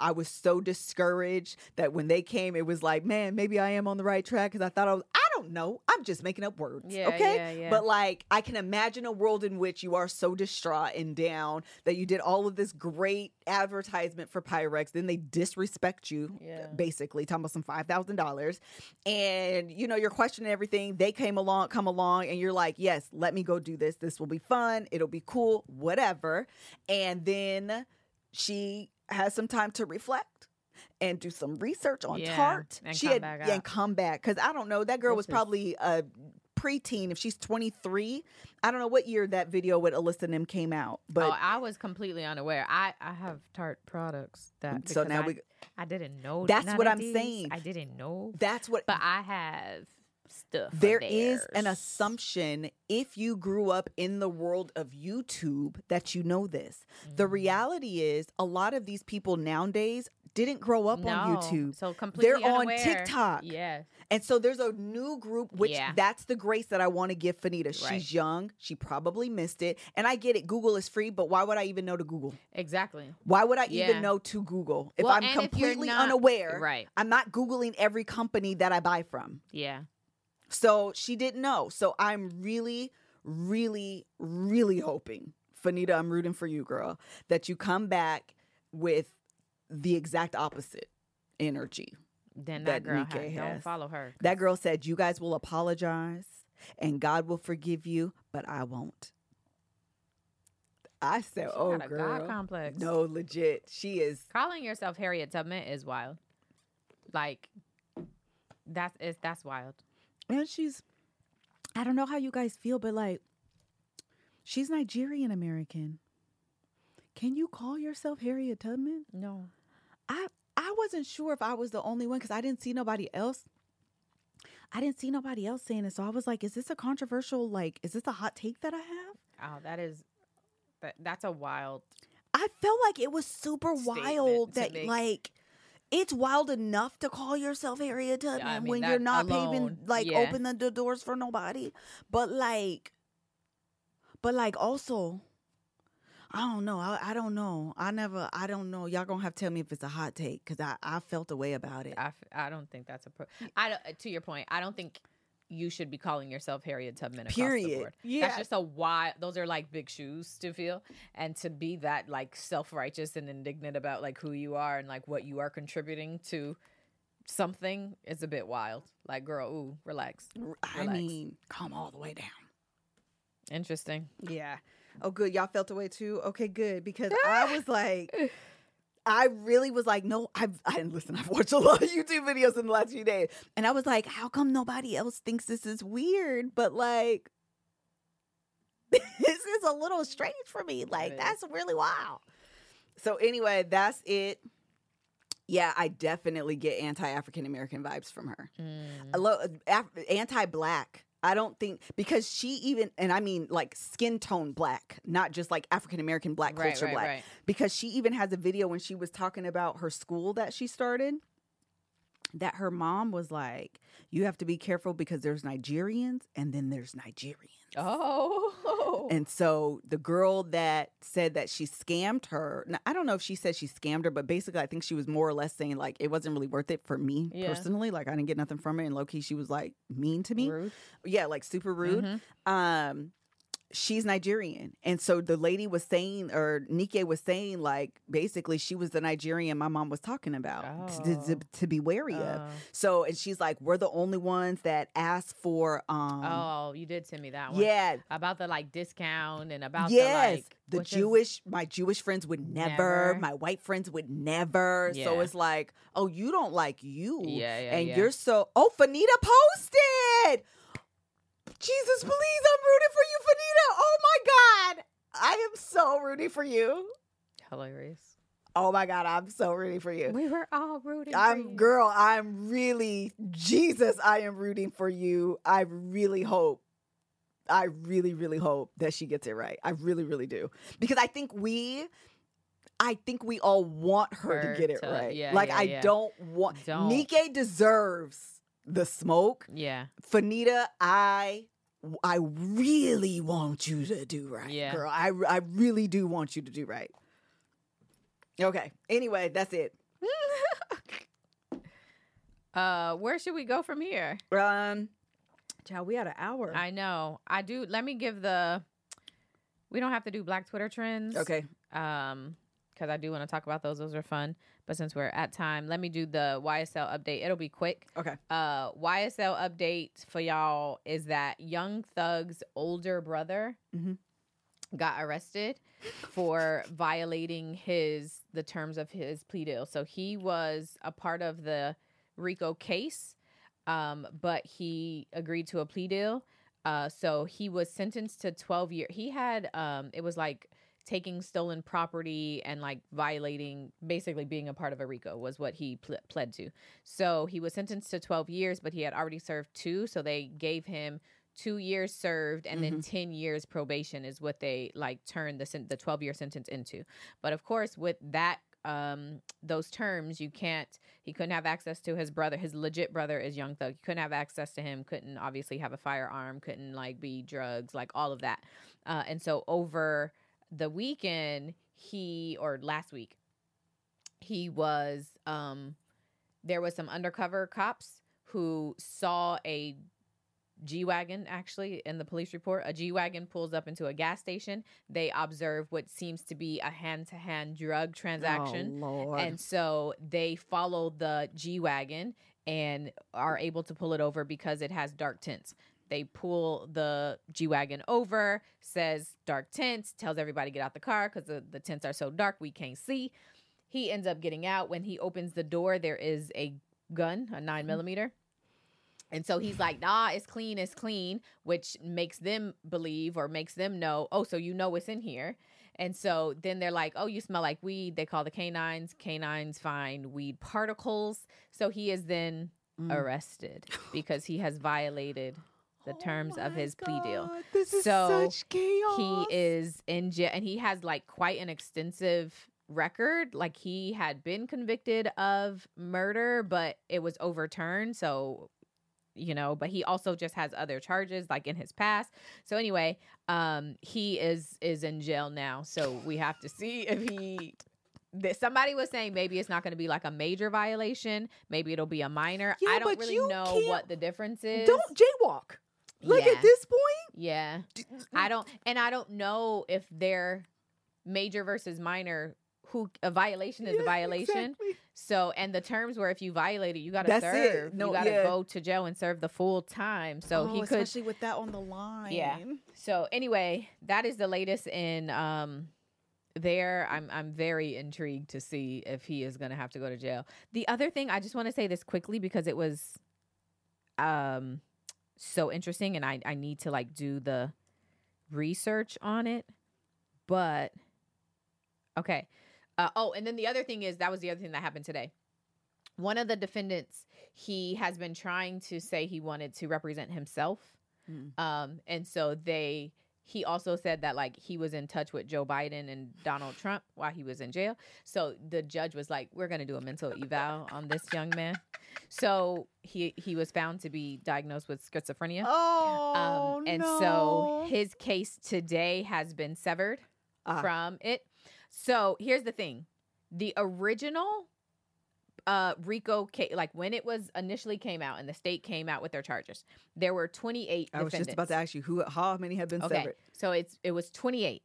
I was so discouraged that when they came, it was like, man, maybe I am on the right track because I thought I was. I don't know. I'm just making up words. Yeah, okay. yeah, yeah. But like, I can imagine a world in which you are so distraught and down that you did all of this great advertisement for Pyrex, then they disrespect you, basically talking about some five thousand dollars, and you know you're questioning everything. They came along, come along, and you're like, yes, let me go do this. This will be fun. It'll be cool, whatever. And then she has some time to reflect. And do some research on Yeah, Tarte. and she come had yeah, and come back because I don't know. That girl was This is- probably a preteen. If she's 23, I don't know what year that video with Alissa and them came out. But oh, I was completely unaware. I I have Tarte products that so now I, we I didn't know. That's what I'm these. saying. I didn't know, that's what but I have stuff. There is an assumption if you grew up in the world of YouTube that you know this. The Mhm. reality is a lot of these people nowadays didn't grow up on YouTube. so completely on unaware. On TikTok. Yes, And so there's a new group, which Yeah. that's the grace that I want to give Fanita. Right. She's young. She probably missed it. And I get it. Google is free, but why would I even know to Google? exactly. Why would I Yeah. even know to Google? If Well, I'm and if completely not- unaware, Right. I'm not Googling every company that I buy from. Yeah. So she didn't know. So I'm really, really, really hoping, Fanita, I'm rooting for you, girl, that you come back with the exact opposite energy. Then That that, girl Nike ha- don't has. follow her. That girl said, You guys will apologize and God will forgive you, but I won't. I said, She Oh, girl. God complex. No, legit. She is. Calling yourself Harriet Tubman is wild. Like that's is that's wild. And she's, I don't know how you guys feel, but like, she's Nigerian American. Can you call yourself Harriet Tubman? No. I I wasn't sure if I was the only one because I didn't see nobody else. I didn't see nobody else saying it, so I was like, "Is this a controversial? Like, is this a hot take that I have?" Oh, that is that that's a wild I felt like it was super wild that make. like it's wild enough to call yourself Harriet Tubman I mean, when you're not alone, paving like yeah. open the, the doors for nobody. But like, but like also, I don't know. I, I don't know. I never. I don't know. Y'all gonna have to tell me if it's a hot take because I I felt a way about it. I, f- I don't think that's a pro. I don't, uh, to your point, I don't think you should be calling yourself Harriet Tubman Period. Yeah. That's just a why. Those are like big shoes to feel, and to be that like self righteous and indignant about like who you are and like what you are contributing to something is a bit wild. Like, girl, ooh, relax. I mean, come all the way down. Interesting. Yeah. Oh, good. Y'all felt away too. Okay, good. Because I was like, I really was like, no, I've I listen. I've watched a lot of YouTube videos in the last few days, and I was like, how come nobody else thinks this is weird? But like, this is a little strange for me. Like, is. that's really wild. So anyway, that's it. Yeah, I definitely get anti African American vibes from her. Mm. Af- anti-black. I don't think because she even and I mean like skin tone black, not just like African American black Right, culture right, black. right. Because she even has a video when she was talking about her school that she started that her mom was like, "You have to be careful because there's Nigerians and then there's Nigerians." Oh. And so the girl that said that she scammed her, now, I don't know if she said she scammed her, but basically I think she was more or less saying like it wasn't really worth it for me Yeah. personally. Like I didn't get nothing from it. And low key, she was like mean to me. Rude. Yeah, like super rude. Mhm. Um, she's Nigerian. And so the lady was saying, or Nike was saying, like basically she was the Nigerian my mom was talking about to, to, Oh. to be wary of. Oh. So, and she's like, we're the only ones that asked for, um, oh, you did send me that one. yeah, About the like discount and about yes, the like the Jewish, my Jewish friends would never, Never. my white friends would never. So it's like, oh, you don't like you, Yeah, yeah, and yeah. you're so. Oh, Fanita posted. Jesus, please, I'm rooting for you, Fanita. Oh my God, I am so rooting for you. hilarious. Oh my God, I'm so rooting for you. We were all rooting. I'm you. girl. I'm really Jesus. I am rooting for you. I really hope. I really, really hope that she gets it right. I really, really do because I think we, I think we all want her, Her to get it to- right. yeah, like yeah, I yeah. don't want. Don't. Nike deserves the smoke. Yeah. Fanita, I. I really want you to do right, Yeah. girl. I, I really do want you to do right. Okay. Anyway, that's it. Uh, where should we go from here? Um, child, we had an hour. I know. I do. Let me give the. We don't have to do Black Twitter trends. okay. Um, because I do want to talk about those. Those are fun. But since we're at time, let me do the YSL update. It'll be quick. Okay. Uh, YSL update for y'all is that Young Thug's older brother Mhm. got arrested for violating his the terms of his plea deal. So he was a part of the RICO case, um, but he agreed to a plea deal. Uh, so he was sentenced to 12 years. He had um, it was like taking stolen property and like violating basically being a part of a RICO was what he ple- pled to. So he was sentenced to 12 years, but he had already served two. So they gave him two years served and then 10 years probation is what they like turned the, sen- the 12 year sentence into. But of course, with that, um, those terms, you can't, he couldn't have access to his brother. His legit brother is Young Thug. You couldn't have access to him, couldn't obviously have a firearm, couldn't like be drugs, like all of that. Uh, and so over the weekend, he, or last week, he was um there was some undercover cops who saw a G-Wagon actually in the police report. A G-Wagon pulls up into a gas station. They observe what seems to be a hand-to-hand drug transaction. Oh, and so they follow the G-Wagon and are able to pull it over because it has dark tints. They pull the G-Wagon over, says dark tints, tells everybody get out the car because the, the tints are so dark we can't see. He ends up getting out. When he opens the door, there is a gun, a nine millimeter. And so he's like, nah, it's clean, it's clean, which makes them believe or makes them know, oh, so you know what's in here. And so then they're like, oh, you smell like weed. They call the canines. Canines find weed particles. So he is then Mm. arrested because he has violated the terms Oh of my his plea deal. This is So, such chaos. He is in jail and he has like quite an extensive record. Like he had been convicted of murder, but it was overturned. So, you know, but he also just has other charges like in his past. So anyway, um, he is is in jail now. So we have to see if he. that Somebody was saying maybe it's not going to be like a major violation. Maybe it'll be a minor. Yeah, I don't really know what the difference is. Don't jaywalk. Like Yeah. at this point, Yeah. I don't, and I don't know if they're major versus minor. Who a violation is a violation. exactly. So, and the terms were if you violate it, you got to That's serve. No, you got to yeah. go to jail and serve the full time. So Oh, he could. especially with that on the line. Yeah. So anyway, that is the latest in um there. I'm I'm very intrigued to see if he is going to have to go to jail. The other thing, I just want to say this quickly because it was um so interesting and I I need to like do the research on it. But okay. Uh, oh, and then the other thing is that was the other thing that happened today. One of the defendants, he has been trying to say he wanted to represent himself. Mm. Um, and so they he also said that like he was in touch with Joe Biden and Donald Trump while he was in jail. So the judge was like, "We're going to do a mental eval on this young man." So he he was found to be diagnosed with schizophrenia. Oh, um, and no. so his case today has been severed Ah. from it. So here's the thing: the original uh RICO like when it was initially came out and the state came out with their charges, there were 28 I was just about to ask you who, how many have been Okay, severed? so it's it was 28.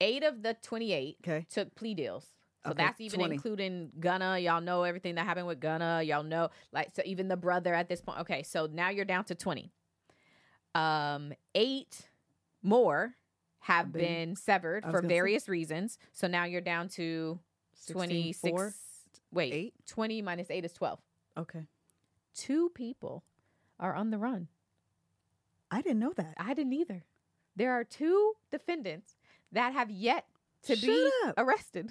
Eight of the 28 Okay, took plea deals. So Okay, that's even 20. including Gunna. Y'all know everything that happened with Gunna. Y'all know, like, so even the brother at this point. Okay, so now you're down to 20. Um, eight more have Been- been, severed for gonna say- various reasons. So now you're down to 16, 26. four, Wait, eight. 20 minus 8 is 12. Okay, Two people are on the run. I didn't know that. I didn't either. There are two defendants that have yet to Shut be up. arrested.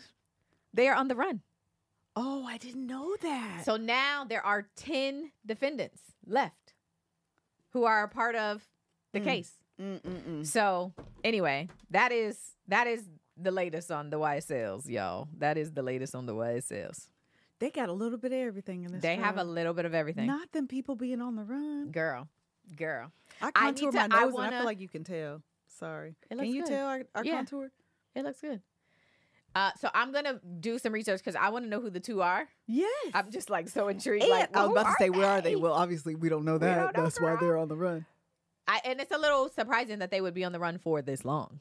They are on the run. Oh, I didn't know that. So now there are 10 defendants left who are a part of the Mm. case. Mm-mm-mm. So anyway, that is that is the latest on the YSLs, y'all. That is the latest on the YSLs. They got a little bit of everything in this. They have a little bit of everything. Not them people being on the run. girl, girl. I I need contour to- my I nose, and I wanna- feel like you can tell. Sorry. It Can you good. tell our, our Yeah. contour? It looks good. Uh, so I'm gonna do some research because I want to know who the two are. Yes. I'm just like so intrigued. and like, I was about to say, where are they? they? Well, obviously, we don't know that. don't know, That's why they're on the run. I, and it's a little surprising that they would be on the run for this long.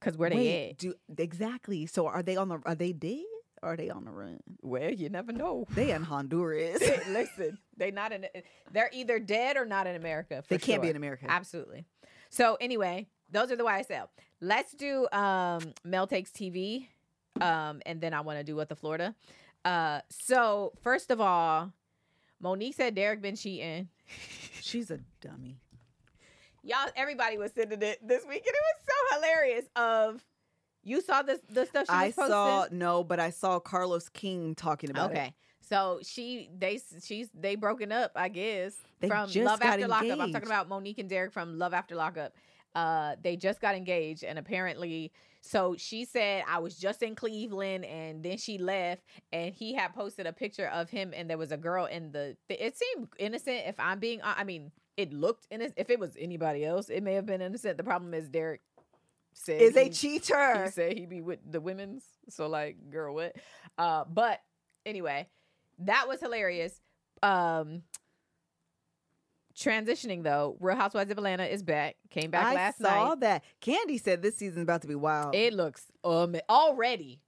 Cause where they at? do exactly. So are they on the? Are they dead? Or are they on the run? Well, you never know. They in Honduras. Listen, they not in. They're either dead or not in America. they can't be in America. Absolutely. So anyway, those are the YSL. Let's do um Mel takes TV, um, and then I want to do what the Florida. Uh, so first of all, Monique said Derek been cheating. She's a dummy. Y'all, everybody was sending it this week, and it was so hilarious. Of you saw this the stuff she I posting. saw no, but I saw Carlos King talking about it. Okay. So she they she's they broken up, I guess, They from just Love got After Lockup. I'm talking about Monique and Derek from Love After Lockup. Uh they just got engaged and apparently so she said I was just in Cleveland and then she left and he had posted a picture of him and there was a girl in the it seemed innocent if I'm being I mean it looked innocent if it was anybody else it may have been innocent the problem is Derek said Is a cheater. he said he be with the women's. So like, girl, what? Uh, but anyway, that was hilarious. Um, transitioning though, Real Housewives of Atlanta is back. Came back I last night. I saw that. Kandi said this season's about to be wild. It looks um already.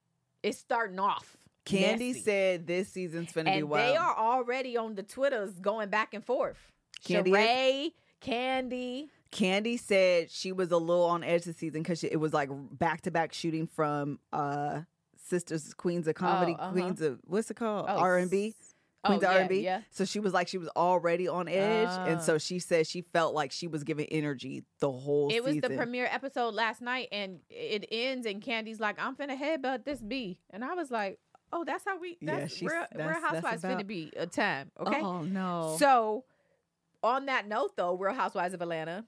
It's starting off. Kandi said this season's gonna be wild. they are already on the Twitters going back and forth. Kandi? Sheree, Kandi. Kandi said she was a little on edge this season because it was like back to back shooting from uh Sisters Queens of Comedy, Oh, uh-huh. Queens of what's it called? Oh, R and B. Queens oh, of yeah, R&B. Yeah. So she was like she was already on edge, and Ah. so she said she felt like she was giving energy the whole. It was season. the premiere episode last night, and it ends, and Kandi's like, "I'm finna headbutt this B," and I was like, "Oh, that's how we. Yeah, That's she's- real, that's- real that's Housewives about- finna be a time." Okay. Oh no. So, on that note, though, Real Housewives of Atlanta,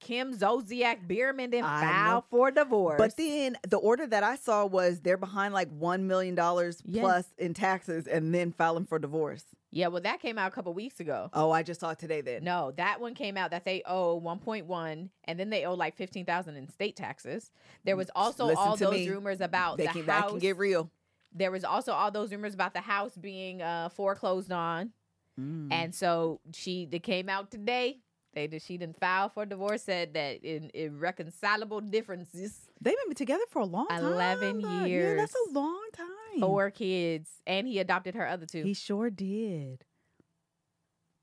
Kim Zolciak Biermann didn't I file know. for divorce. But then the order that I saw was they're behind like one million dollars Yeah. plus in taxes, and then filing for divorce. yeah, well, that came out a couple weeks ago. Oh, I just saw it today. Then No, that one came out that they owe 1.1, and then they owe like 15,000 in state taxes. There was also Listen all those me. rumors about they the can that house. can get real. there was also all those rumors about the house being uh, foreclosed on, Mm. and so she they came out today. They did she didn't file for divorce. Said that in irreconcilable differences, They've been together for a long time. 11 years. Yeah, that's a long time. four kids, and he adopted her other two. He sure did.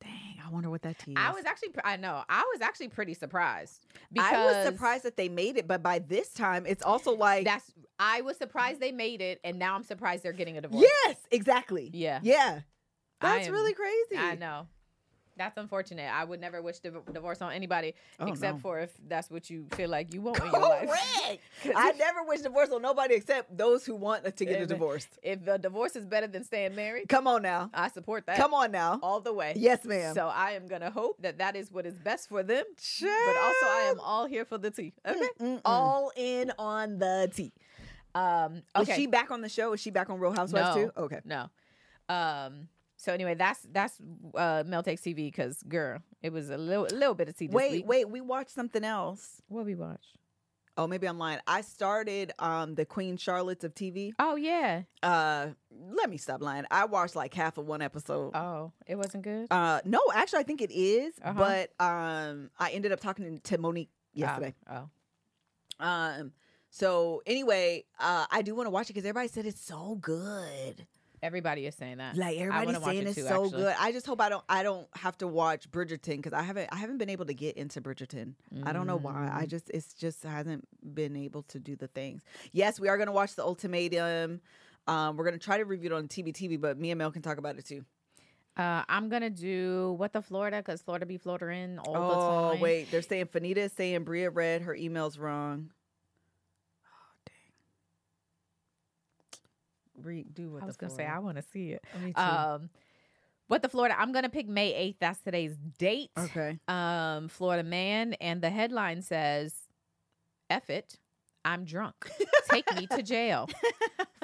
Dang, I wonder what that tea is. I was actually, I know, I was actually pretty surprised because I was surprised that they made it, but by this time, it's also like That's I was surprised they made it, and now I'm surprised they're getting a divorce. yes, exactly. Yeah, Yeah, that's am- really crazy. I know. That's unfortunate. I would never wish div- divorce on anybody Oh, except no. for if that's what you feel like you want in your life. Correct. I never wish divorce on nobody except those who want to get a divorce. If the divorce is better than staying married, Come on now. I support that. Come on now. all the way. Yes, ma'am. So I am gonna hope that that is what is best for them. Sure. But also, I am all here for the tea. Okay, Mm-mm-mm. all in on the tea. Um, okay. she back on the show? Is she back on Real Housewives No. too? Okay. No. Um. So anyway, that's that's uh Mel takes TV because girl, it was a little little bit of. This Wait, week. wait. We watched something else. What we watch? Oh, maybe I'm lying. I started um the Queen Charlottes of TV. Oh yeah. Uh, let me stop lying. I watched like half of one episode. Oh, it wasn't good. Uh, no, actually, I think it is, Uh-huh. but um, I ended up talking to Monique yesterday. Oh. Um, so anyway, uh, I do want to watch it because everybody said it's so good. Everybody is saying that. Like everybody's saying it it's too, so actually. good. I just hope I don't I don't have to watch Bridgerton because I haven't I haven't been able to get into Bridgerton. I don't know why. I Mm. just it's just hasn't been able to do the things. Yes, we are gonna watch the ultimatum. Um, we're gonna try to review it on TBTV, but me and Mel can talk about it too. Uh, I'm gonna do what the Florida because Florida be Florida in all the time. oh wait, they're saying Fanita is saying Bria read her emails wrong. Oh dang. Read do what I was gonna say I want to see it. Me too. Um, what the Florida? I'm gonna pick May 8th. That's today's date. okay. Um, Florida man, and the headline says, "F it, I'm drunk. Take me to jail."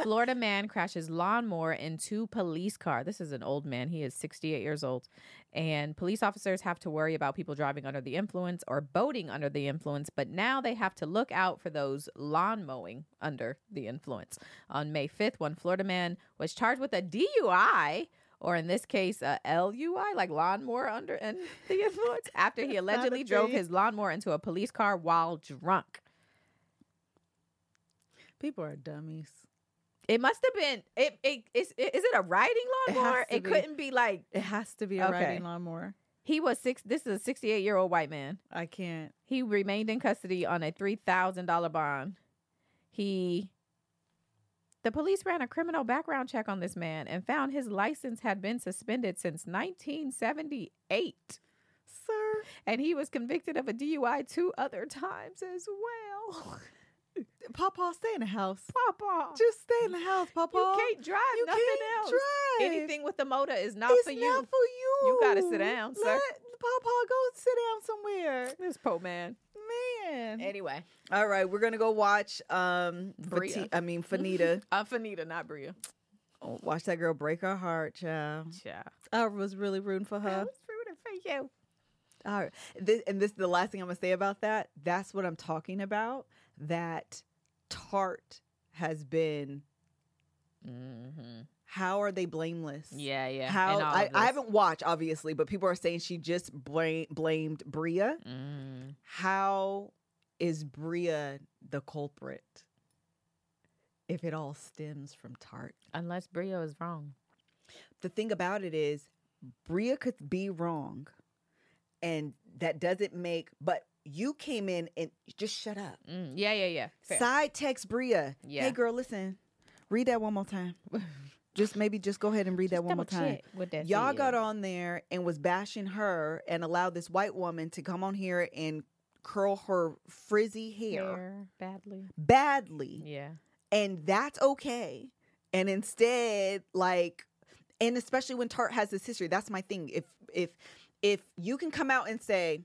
Florida man crashes lawnmower into police car. This is an old man. He is 68 years old. And police officers have to worry about people driving under the influence or boating under the influence, but now they have to look out for those lawn mowing under the influence. On May 5th, one Florida man was charged with a DUI, or in this case, a LUI, like lawnmower under and the influence, after he That's not a allegedly drove his lawnmower into a police car while drunk. People are dummies. It must have been. It, it is. Is it a riding lawnmower? It, be. couldn't be like It has to be a Okay. riding lawnmower. he was six. This is a sixty-eight year old white man. I can't. He remained in custody on a three thousand dollar bond. He. The police ran a criminal background check on this man and found his license had been suspended since 1978. Sir. And he was convicted of a DUI two other times as well. Papa, stay in the house. Papa, Just stay in the house, Papa. you can't drive You nothing can't else. drive. Anything with the motor is not it's for you. not for you. You gotta sit down, sir. Let Papa go sit down somewhere. This poor man. Man. Anyway, All right, we're gonna go watch um Bria. Fati- I mean Fanita. I'm Fanita, not Bria. Oh, watch that girl break her heart, child. Yeah. I was really rooting for I her. was rooting for you. All right. This, and this is the last thing I'm gonna say about that. That's what I'm talking about. That Tarte has been. Mm-hmm. How are they blameless? Yeah, yeah. How I, I haven't watched obviously, but people are saying she just blame, blamed Bria. Mm. How is Bria the culprit? If it all stems from Tarte. Unless Bria is wrong. The thing about it is, Bria could be wrong, and that doesn't make. But you came in and just shut up. Mm. Yeah, yeah, yeah. Fair. Side text Bria. Yeah. Hey girl, listen. Read that one more time. just maybe just go ahead and read that one more time. Y'all got on there and was bashing her and allowed this white woman to come on here and curl her frizzy hair Hair badly. badly. Yeah. And that's okay. And instead, like, and especially when Tarte has this history, that's my thing. If if if you can come out and say,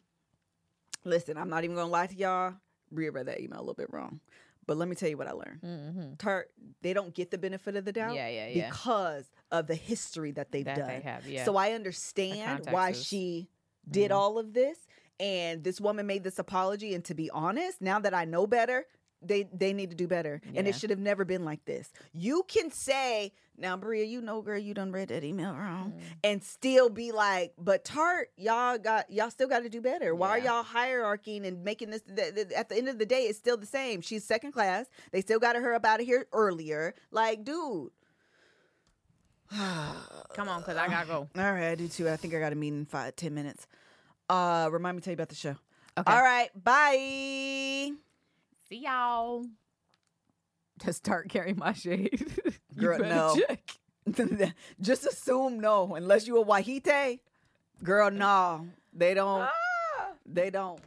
Listen, I'm not even gonna lie to y'all. Bria read that email a little bit wrong, but let me tell you what I learned. Mm-hmm. They don't get the benefit of the doubt Yeah, yeah, yeah. because of the history that they've that done. they have, yeah. So I understand why is- she did Mhm. all of this, and this woman made this apology. And to be honest, now that I know better, they they need to do better, and it should have never been like this. You can say now, Maria, you know, girl, you done read that email wrong, Mm. and still be like, but Tarte, y'all got y'all still got to do better. Why are y'all hierarching and making this? th- th- at the end of the day, it's still the same. She's second class. They still got her up out of here earlier. Like, dude. Come on, because I gotta go. All right, I do too. I think I got a meeting in five, ten minutes. Uh, remind me to tell you about the show. Okay. All right, bye. See y'all. Just start carrying my shade. You Girl, better no. check. Just assume no, unless you a Wahite. Girl, no, they don't. Ah. They don't.